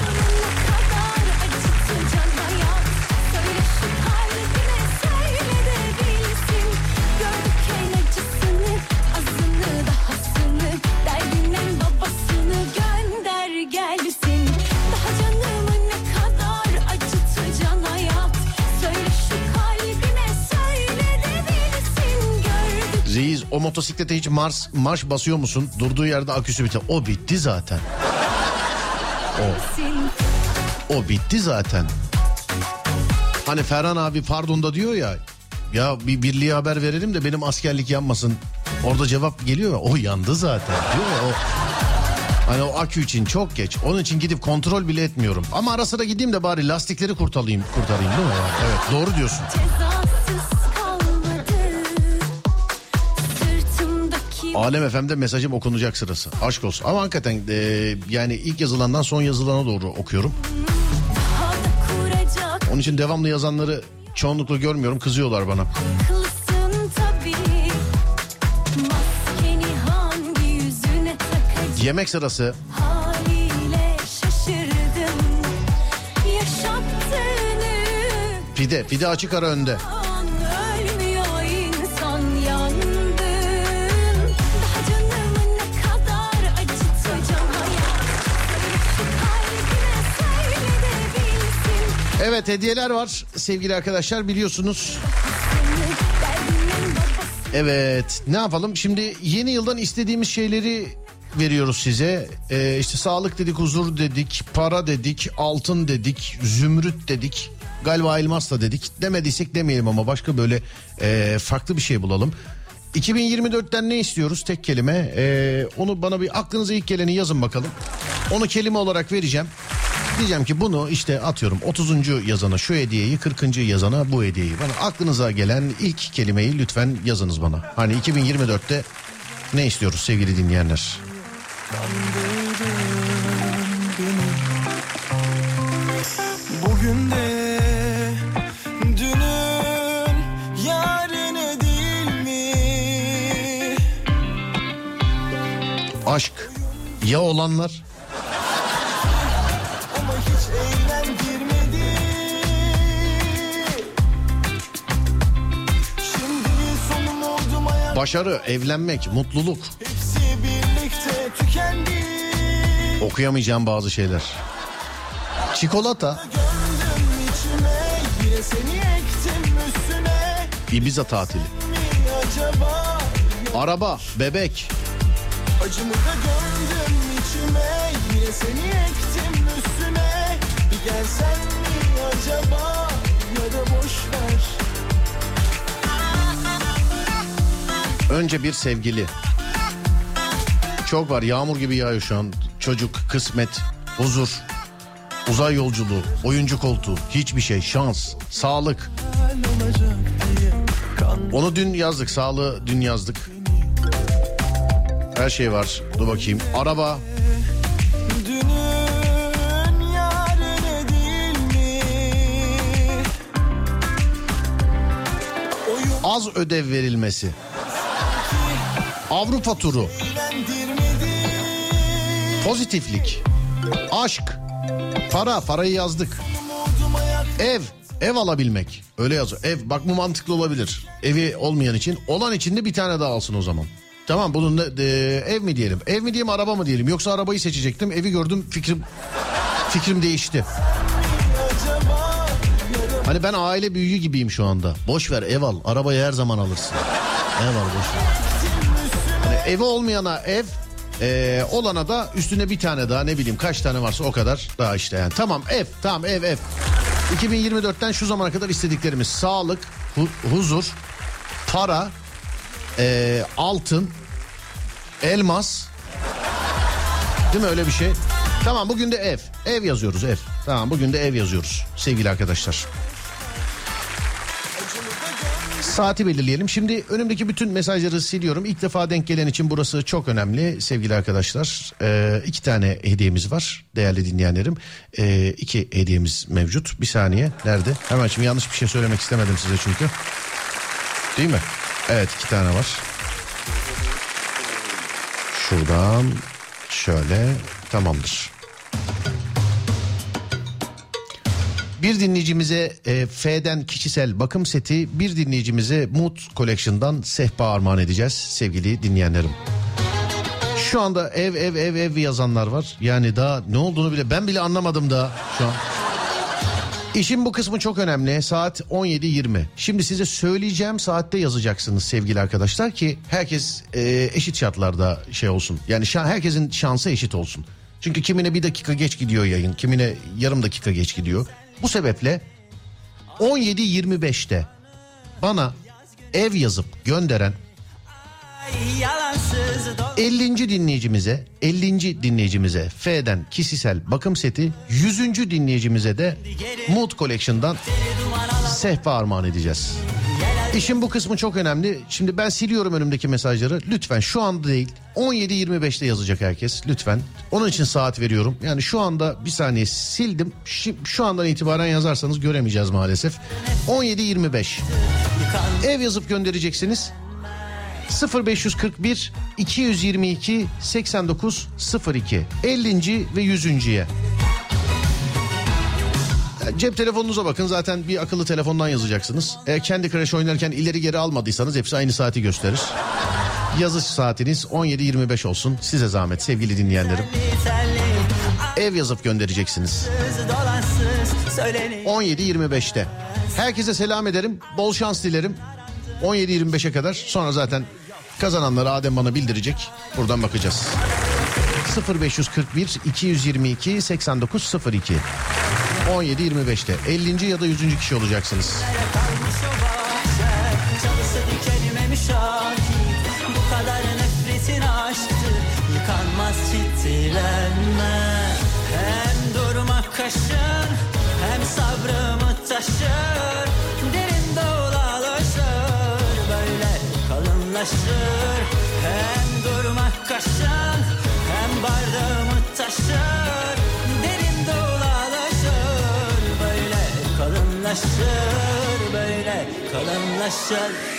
Motosiklete hiç Mars, marş basıyor musun? Durduğu yerde aküsü biter. O bitti zaten. sin O bitti zaten. Hani Ferhan abi pardon da diyor ya. Ya bir birliğe haber verelim de benim askerlik yanmasın. Orada cevap geliyor ya. O yandı zaten. Diyor ya o. Hani o akü için çok geç. Onun için gidip kontrol bile etmiyorum. Ama ara sıra gideyim de bari lastikleri kurtarayım, kurtarayım değil mi? Evet doğru diyorsun. cezasız Alem FM'de mesajım okunacak sırası. Aşk olsun. Ama hakikaten e, yani ilk yazılandan son yazılana doğru okuyorum. Onun için devamlı yazanları çoğunlukla görmüyorum. Kızıyorlar bana. Yemek sırası. Şaşırdım Pide. Pide açık ara önde. Evet hediyeler var sevgili arkadaşlar biliyorsunuz. Evet ne yapalım şimdi yeni yıldan istediğimiz şeyleri veriyoruz size. Ee, işte sağlık dedik, huzur dedik, para dedik, altın dedik, zümrüt dedik. Galiba elmas da dedik. Demediysek demeyelim ama başka böyle e, farklı bir şey bulalım. 2024'ten ne istiyoruz tek kelime? Ee, onu bana bir aklınıza ilk geleni yazın bakalım. Onu kelime olarak vereceğim. Diyeceğim ki bunu işte atıyorum 30. yazana şu hediyeyi 40. yazana bu hediyeyi. Bana aklınıza gelen ilk kelimeyi lütfen yazınız bana. Hani 2024'te ne istiyoruz sevgili dinleyenler? Bugün de? Aşk ya olanlar başarı, evlenmek, mutluluk. hepsi birlikte tükendi. Okuyamayacağım bazı şeyler. Çikolata. Ibiza tatili. Araba, bebek, acımı da gömdüm içime yine seni ektim üstüne. Bir gelsen mi acaba ya da boş ver. Önce bir sevgili. Çok var yağmur gibi yağıyor şu an. Çocuk, kısmet, huzur, uzay yolculuğu, oyuncu koltuğu, hiçbir şey, şans, sağlık. Onu dün yazdık, sağlığı dün yazdık. Her şey var. Dur bakayım. Araba, az ödev verilmesi. Avrupa turu, pozitiflik, aşk, para, parayı yazdık. Ev, ev alabilmek. Öyle yazıyor. Ev, bak bu mantıklı olabilir. Evi olmayan için. Olan için de bir tane daha alsın o zaman. Tamam bunun da e, ev mi diyelim? Ev mi diyelim araba mı diyelim? Yoksa arabayı seçecektim. Evi gördüm fikrim fikrim değişti. Hani ben aile büyüğü gibiyim şu anda. Boş ver ev al. Arabayı her zaman alırsın. Ev al boş ver. Evi olmayana ev, e, olana da üstüne bir tane daha ne bileyim kaç tane varsa o kadar daha işte yani. Tamam ev, tamam ev ev. 2024'ten şu zamana kadar istediklerimiz sağlık, hu- huzur, para, e, altın, elmas. Değil mi öyle bir şey? Tamam bugün de ev. Ev yazıyoruz ev. Tamam bugün de ev yazıyoruz sevgili arkadaşlar. Saati belirleyelim. Şimdi önümdeki bütün mesajları siliyorum. İlk defa denk gelen için burası çok önemli sevgili arkadaşlar. Ee, iki tane hediyemiz var değerli dinleyenlerim. Ee, iki hediyemiz mevcut. Bir saniye. Nerede? Hemen şimdi yanlış bir şey söylemek istemedim size çünkü. Değil mi? Evet iki tane var. Şuradan şöyle tamamdır. Bir dinleyicimize e, F'den kişisel bakım seti, bir dinleyicimize Mood Collection'dan sehpa armağan edeceğiz sevgili dinleyenlerim. Şu anda ev ev ev ev yazanlar var. Yani daha ne olduğunu bile ben bile anlamadım daha şu an. İşin bu kısmı çok önemli. Saat 17.20. Şimdi size söyleyeceğim saatte yazacaksınız sevgili arkadaşlar ki herkes e, eşit şartlarda şey olsun. Yani şa- herkesin şansı eşit olsun. Çünkü kimine bir dakika geç gidiyor yayın, kimine yarım dakika geç gidiyor. Bu sebeple 17.25'te bana ev yazıp gönderen 50. dinleyicimize 50. dinleyicimize F'den kişisel bakım seti 100. dinleyicimize de Mood Collection'dan sehpa armağan edeceğiz. İşin bu kısmı çok önemli. Şimdi ben siliyorum önümdeki mesajları. Lütfen şu anda değil 17.25'te yazacak herkes lütfen. Onun için saat veriyorum. Yani şu anda bir saniye sildim. Şu andan itibaren yazarsanız göremeyeceğiz maalesef. 17.25. Ev yazıp göndereceksiniz. 0541 222 89 02 50. ve 100.ye. Cep telefonunuza bakın zaten bir akıllı telefondan yazacaksınız. Eğer kendi Crash oynarken ileri geri almadıysanız hepsi aynı saati gösterir. Yazış saatiniz 17.25 olsun. Size zahmet sevgili dinleyenlerim. Ev yazıp göndereceksiniz. 17.25'te. Herkese selam ederim. Bol şans dilerim. 17.25'e kadar. Sonra zaten kazananları Adem bana bildirecek. Buradan bakacağız. 0541 222 8902 17.25'te 50. ya da 100. kişi olacaksınız. Hem durmak kaşın Hem sabrımı taşır Derin dağlarlaşır Böyle kalınlaşır Hem durmak kaşın kalınlaşır Böyle kalınlaşır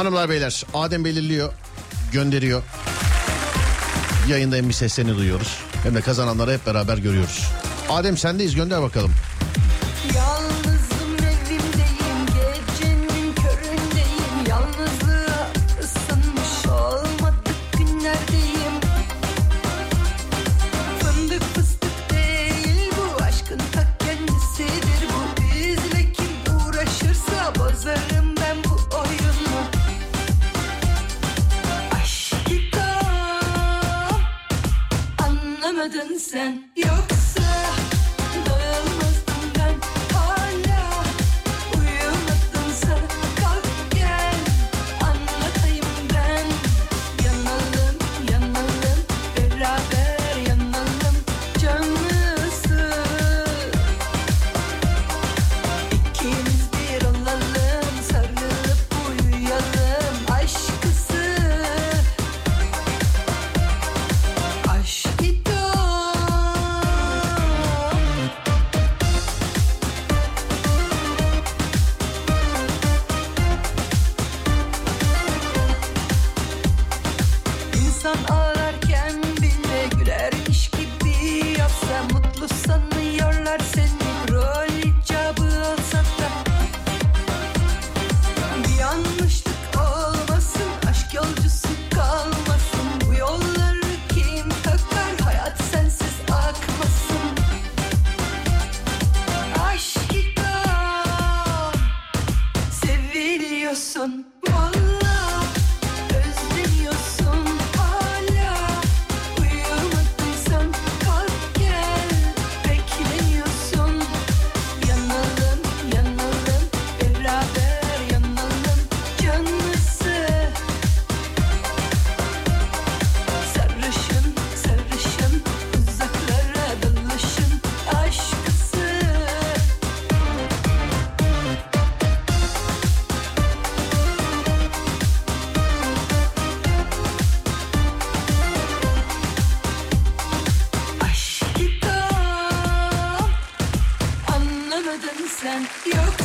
Hanımlar beyler Adem belirliyor gönderiyor. Yayında hem bir seslerini duyuyoruz hem de kazananları hep beraber görüyoruz. Adem sendeyiz gönder bakalım.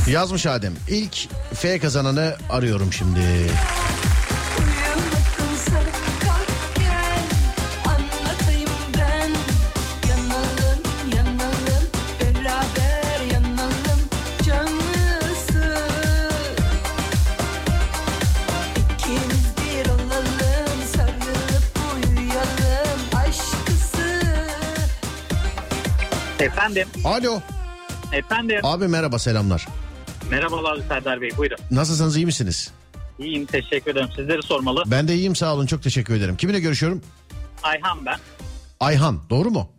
Yazmış Adem. İlk F kazananı arıyorum şimdi. Efendim, Alo. efendim. Abi merhaba selamlar. Merhabalar Serdar Bey, buyurun. Nasılsınız iyi misiniz? İyiyim, teşekkür ederim. Sizleri sormalı. Ben de iyiyim sağ olun çok teşekkür ederim. Kiminle görüşüyorum? Ayhan ben. Ayhan doğru mu?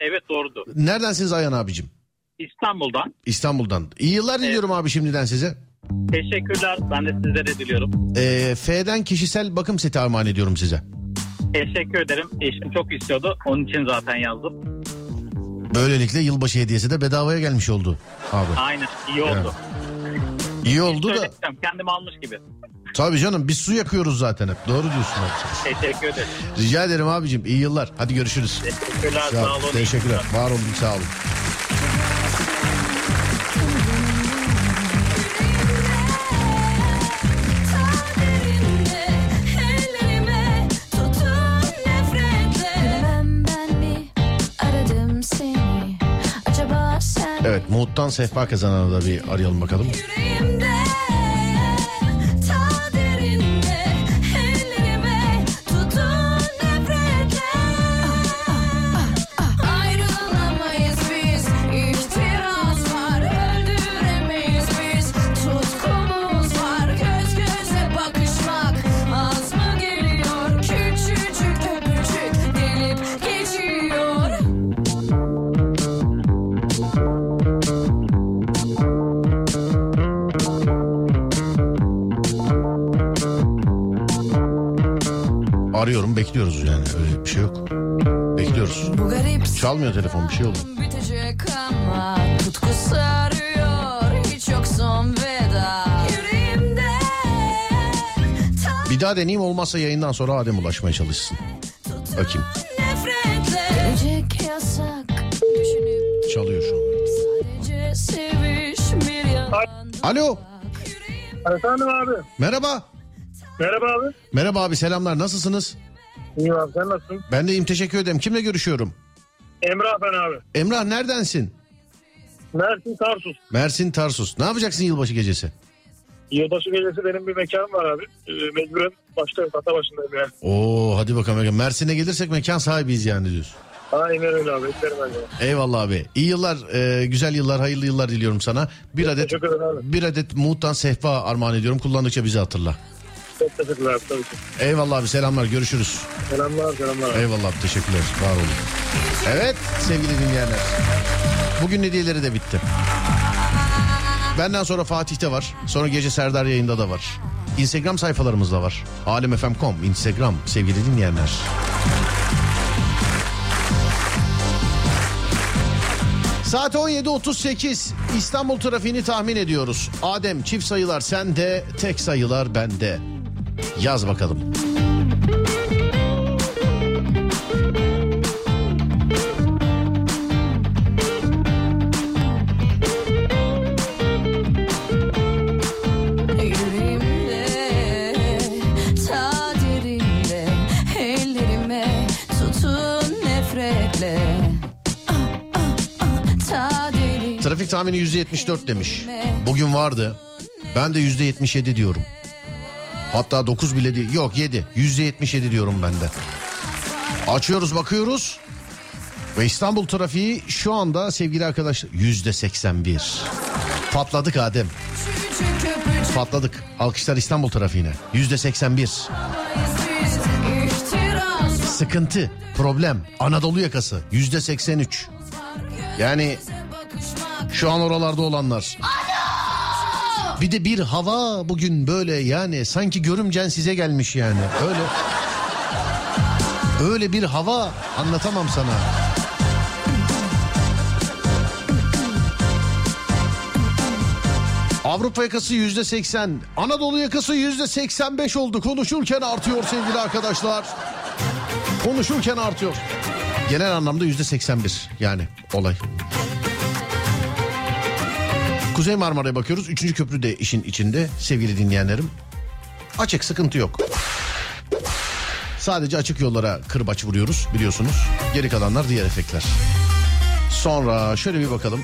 Evet doğrudur. Neredensiniz Ayhan abicim? İstanbul'dan. İstanbul'dan. İyi yıllar diliyorum abi şimdiden size. Teşekkürler. Ben de sizlere diliyorum. Ee, F'den kişisel bakım seti armağan ediyorum size. Teşekkür ederim. Eşim çok istiyordu. Onun için zaten yazdım. Böylelikle yılbaşı hediyesi de bedavaya gelmiş oldu abi. Aynen. iyi oldu. İyi oldu da. Kendim almış gibi. tabii canım biz su yakıyoruz zaten hep. Doğru diyorsun abi. Teşekkür ederim. Rica ederim abicim iyi yıllar. Hadi görüşürüz. Teşekkürler. Sağ Sağ ol. olun. Teşekkürler. Var olun sağ olun. Evet Muhut'tan sehpa kazananı da bir arayalım bakalım. yüreğimde Arıyorum bekliyoruz yani öyle bir şey yok. Bekliyoruz. Çalmıyor telefon bir şey oldu. bitecek ama Tutku sarıyor Hiç yok son veda Bir daha deneyeyim olmazsa yayından sonra Adem ulaşmaya çalışsın. Bakayım çalıyor şu an. Alo Efendim abi. merhaba. Merhaba abi. Merhaba abi selamlar nasılsınız? İyiyim abi sen nasılsın? Ben de iyiyim teşekkür ederim. Kimle görüşüyorum? Emrah ben abi. Emrah neredensin? Mersin Tarsus. Mersin Tarsus. Ne yapacaksın yılbaşı gecesi? Yılbaşı gecesi benim bir mekanım var abi. Ee, mecburen başta kata başındayım yani. Oo hadi bakalım. Mersin'e gelirsek mekan sahibiyiz yani diyorsun. Aynen öyle abi. Eklerim ben. Eyvallah abi. İyi yıllar, e, güzel yıllar, hayırlı yıllar diliyorum sana. Bir adet bir adet Muğut'tan sehpa armağan ediyorum. Kullandıkça bizi hatırla. Çok teşekkürler abi tabii ki. Eyvallah abi selamlar görüşürüz. Selamlar selamlar abi. Eyvallah abi teşekkürler. Var olun. Evet sevgili dinleyenler. Bugün hediyeleri de bitti. Benden sonra Fatih'te var. Sonra gece Serdar yayında da var. Instagram sayfalarımızda var. Alemfm.com Instagram sevgili dinleyenler. Saat 17.38 İstanbul trafiğini tahmin ediyoruz. Adem çift sayılar sende, tek sayılar bende. Yaz bakalım. Trafik tahmini %74 demiş. Bugün vardı. Ben de %77 diyorum. Hatta 9 bile değil. Yok 7. %77 diyorum ben de. Açıyoruz bakıyoruz. Ve İstanbul trafiği şu anda sevgili arkadaşlar %81. Patladık Adem. Patladık. Alkışlar İstanbul trafiğine. %81. biz İhtiras Sıkıntı, problem, Anadolu yakası %83. Yani Şu an oralarda olanlar. Bir de bir hava bugün böyle yani sanki görümcen size gelmiş yani. Öyle. Öyle bir hava anlatamam sana. Avrupa yakası yüzde seksen, Anadolu yakası yüzde seksen beş oldu. Konuşurken artıyor sevgili arkadaşlar. Konuşurken artıyor. Genel anlamda yüzde seksen bir yani olay. Kuzey Marmara'ya bakıyoruz. Üçüncü köprü de işin içinde sevgili dinleyenlerim. Açık sıkıntı yok. Sadece açık yollara kırbaç vuruyoruz biliyorsunuz. Geri kalanlar diğer efektler. Sonra şöyle bir bakalım.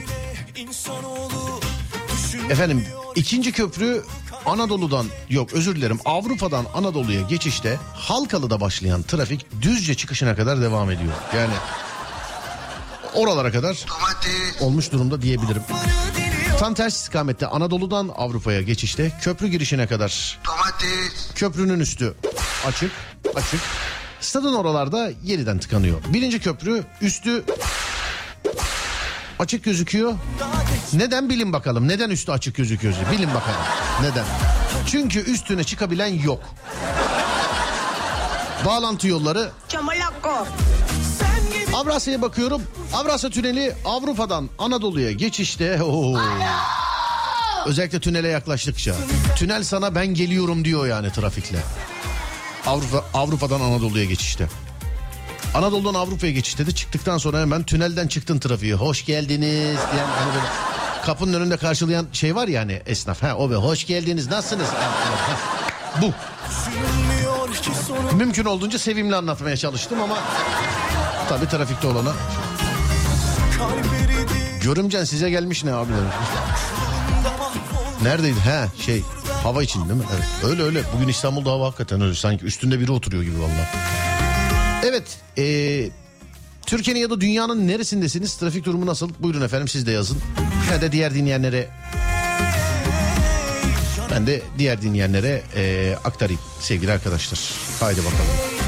Efendim ikinci köprü Anadolu'dan yok özür dilerim Avrupa'dan Anadolu'ya geçişte Halkalı'da başlayan trafik Düzce çıkışına kadar devam ediyor. Yani oralara kadar olmuş durumda diyebilirim. Tam ters istikamette Anadolu'dan Avrupa'ya geçişte köprü girişine kadar köprünün üstü açık açık. Stadın oralarda yeniden tıkanıyor. Birinci köprü üstü açık gözüküyor. Neden bilin bakalım. Neden üstü açık gözüküyor? Bilin bakalım. Neden? Çünkü üstüne çıkabilen yok. Bağlantı yolları Avrasya'ya bakıyorum. Avrasya Tüneli Avrupa'dan Anadolu'ya geçişte. Oo. Özellikle tünele yaklaştıkça. Tünel sana ben geliyorum diyor yani trafikle. Avrupa Avrupa'dan Anadolu'ya geçişte. Anadolu'dan Avrupa'ya geçişte de çıktıktan sonra hemen tünelden çıktın trafiğe. Hoş geldiniz. Yani hani böyle kapının önünde karşılayan şey var ya hani esnaf. Ha o be hoş geldiniz nasılsınız? Bu. Mümkün olduğunca sevimli anlatmaya çalıştım ama tabii trafikte olana. Görümcen size gelmiş ne abi demiş. Neredeydi? He şey hava için değil mi? Evet. Öyle öyle. Bugün İstanbul'da hava hakikaten öyle. Sanki üstünde biri oturuyor gibi vallahi. Evet. Ee, Türkiye'nin ya da dünyanın neresindesiniz? Trafik durumu nasıl? Buyurun efendim siz de yazın. Ya da diğer dinleyenlere ben de diğer dinleyenlere ee, aktarayım sevgili arkadaşlar. Haydi bakalım.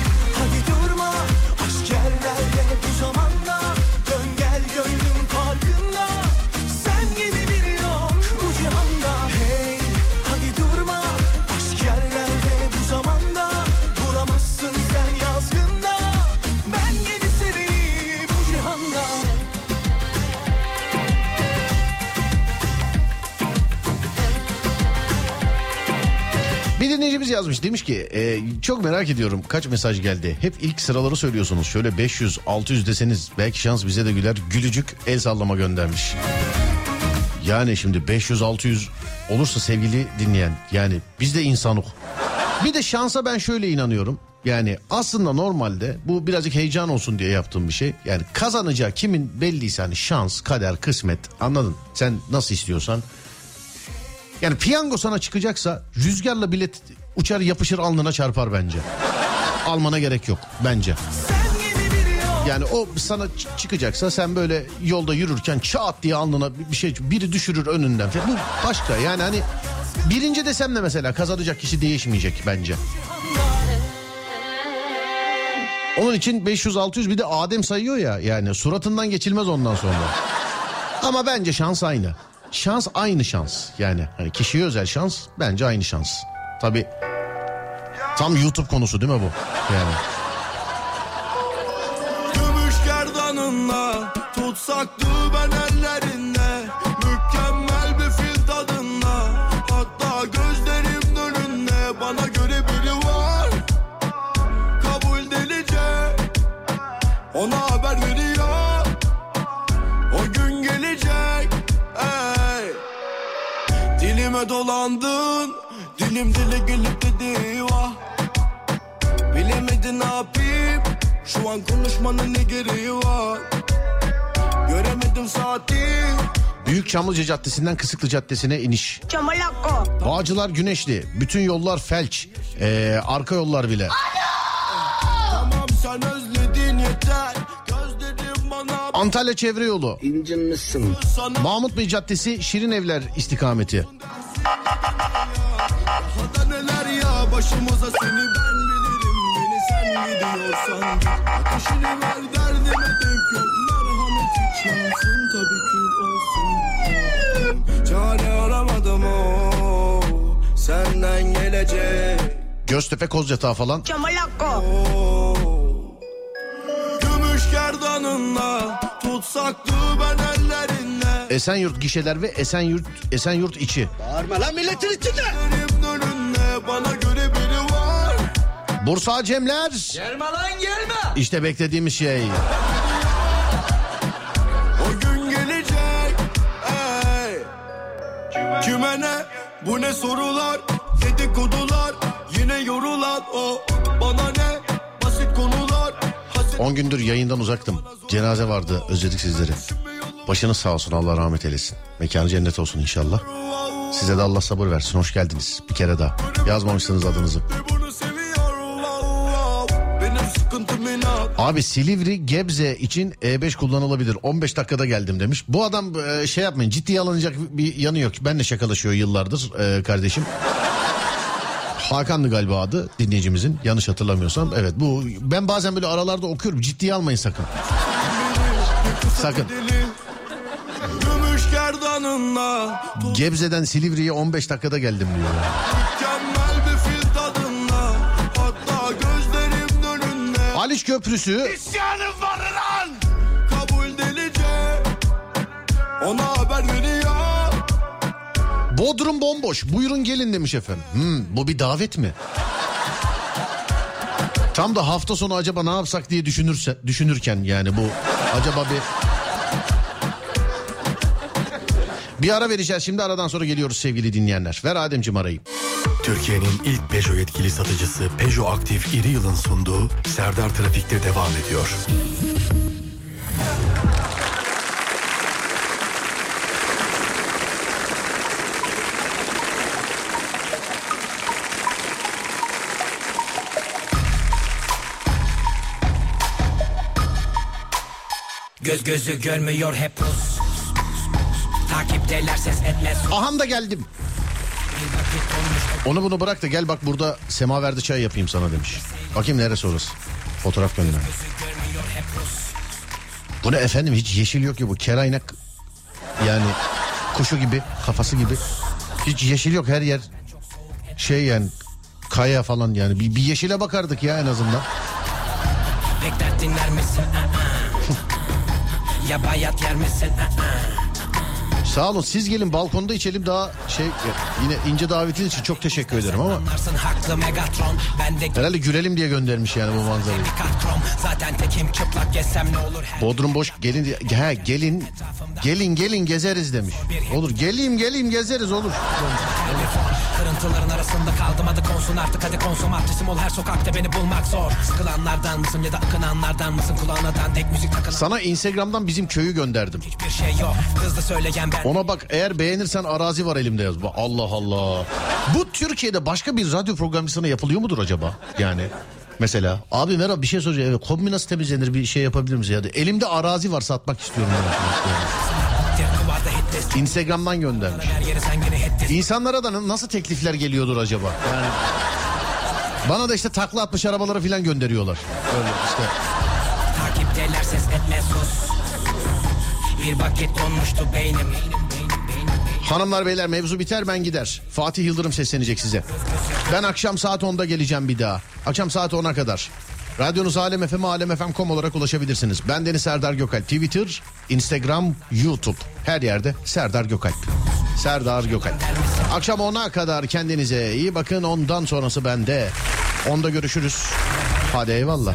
Yazmış demiş ki e, çok merak ediyorum kaç mesaj geldi. Hep ilk sıraları söylüyorsunuz. Şöyle 500 600 deseniz belki şans bize de güler. Gülücük el sallama göndermiş. Yani şimdi 500 600 olursa sevgili dinleyen yani biz de insanlık. Bir de şansa ben şöyle inanıyorum. Yani aslında normalde bu birazcık heyecan olsun diye yaptığım bir şey. Yani kazanacağı kimin belliyse hani şans, kader, kısmet anladın. Sen nasıl istiyorsan. Yani piyango sana çıkacaksa rüzgarla bilet uçar yapışır alnına çarpar bence. Almana gerek yok bence. Yani o sana çıkacaksa sen böyle yolda yürürken çat diye alnına bir- şey biri düşürür önünden. Bu başka yani hani birinci desem de mesela kazanacak kişi değişmeyecek bence. Onun için 500-600 bir de Adem sayıyor ya yani suratından geçilmez ondan sonra. Ama bence şans aynı. Şans aynı şans. Yani hani kişiye özel şans bence aynı şans. Tabi tam YouTube konusu değil mi bu? Yani. Gümüş gerdanınla Tutsaktı ben ellerinde Mükemmel bir fil tadında Hatta gözlerim önünde Bana göre biri var Kabul delice Ona haber veriyor O gün gelecek ey. Dilime dolandın Dilim dile gelip dedi vah Bilemedin ne yapayım Şu an konuşmanın ne gereği var Göremedim saati Büyük Çamlıca Caddesi'nden Kısıklı Caddesi'ne iniş. Bağcılar Güneşli. Bütün yollar felç. Ee, arka yollar bile. Tamam sen özledin yeter Antalya Çevre Yolu. İncinmişsin. Mahmut Bey Caddesi Şirin Evler istikameti. Başımıza seni ben bilirim Beni sen gidiyorsan git Ateşini ver derdime dök yok Merhamet hiç yansın tabii kül olsun Çare aramadım o Senden gelecek Göztepe Kozyatağı falan. Gümüş gerdanınla Tutsaktı ben ellerinde Esenyurt gişeler ve Esenyurt Esenyurt içi. Bağırma lan milletin içinde. Bana Bursa Cemler. Gelme lan gelme. İşte beklediğimiz şey. O gün gelecek ey. Kime ne bu ne sorular Dedikodular yine yorulan o Bana ne basit konular Haset 10 gündür yayından uzaktım. Cenaze vardı özledik sizleri. Başınız sağ olsun Allah rahmet eylesin. Mekanı cennet olsun inşallah. Size de Allah sabır versin hoş geldiniz bir kere daha. Yazmamışsınız adınızı. Abi Silivri Gebze için E5 kullanılabilir. 15 dakikada geldim demiş. Bu adam e, şey yapmayın ciddiye alınacak bir yanı yok. Benle şakalaşıyor yıllardır e, kardeşim. Hakan'dı galiba adı dinleyicimizin yanlış hatırlamıyorsam. Evet bu ben bazen böyle aralarda okuyorum ciddiye almayın sakın. Sakın. Gebze'den Silivri'ye 15 dakikada geldim diyor. Haliç Köprüsü İsyanım var lan Kabul delice Ona haber veriyor Bodrum bomboş. Buyurun gelin demiş efendim. Hmm, bu bir davet mi? Tam da hafta sonu acaba ne yapsak diye düşünürse düşünürken yani bu acaba bir bir ara vereceğiz şimdi aradan sonra geliyoruz sevgili dinleyenler. Ver Ademciğim arayı. Türkiye'nin ilk Peugeot yetkili satıcısı Peugeot Aktif İri Yıl'ın sunduğu Serdar Trafik'te devam ediyor. Göz gözü görmüyor hep Rus Takipteler ses etmez Aham da geldim. Onu bunu bırak da gel bak burada semaverde çay yapayım sana demiş. Bakayım neresi orası. Fotoğraf gönder. Bu ne efendim hiç yeşil yok ki bu keraynak yani kuşu gibi kafası gibi. Hiç yeşil yok her yer şey yani kaya falan yani bir, bir yeşile bakardık ya en azından. Bekler dinler misin? ya bayat yer misin? Sağ olun siz gelin balkonda içelim daha şey yine ince davetiniz için çok teşekkür ederim ama herhalde gülelim diye göndermiş yani bu manzarayı. Bodrum boş gelin diye- he gelin gelin gelin gezeriz demiş. Olur geleyim geleyim gezeriz olur. Kırıntıların arasında kaldım adı konsun artık hadi konsomatrisim ol her sokakta beni bulmak zor Sıkılanlardan mısın ya da akınanlardan mısın kulağına dandik müzik takılan Sana Instagram'dan bizim köyü gönderdim. bir şey yok Hızlı söyleyen ben Ona bak eğer beğenirsen arazi var elimde yaz. Allah Allah. Bu Türkiye'de başka bir radyo programcısına yapılıyor mudur acaba? Yani mesela abi merhaba bir şey soracağım. Evet, kombi nasıl temizlenir bir şey yapabilir misin? Ya da elimde arazi var satmak istiyorum. Instagram'dan göndermiş. İnsanlara da nasıl teklifler geliyordur acaba? Yani bana da işte takla atmış arabaları falan gönderiyorlar. Öyle işte. Bir vakit donmuştu beynim Hanımlar beyler mevzu biter ben gider. Fatih Yıldırım seslenecek size. Ben akşam saat 10'da geleceğim bir daha. Akşam saat 10'a kadar. Radyonuz Alem FM, alemfm.com olarak ulaşabilirsiniz. Ben Deniz Serdar Gökalp. Twitter, Instagram, YouTube. Her yerde Serdar Gökalp. Serdar Gökalp. Akşam 10'a kadar kendinize iyi bakın. Ondan sonrası bende. Onda görüşürüz. Hadi eyvallah.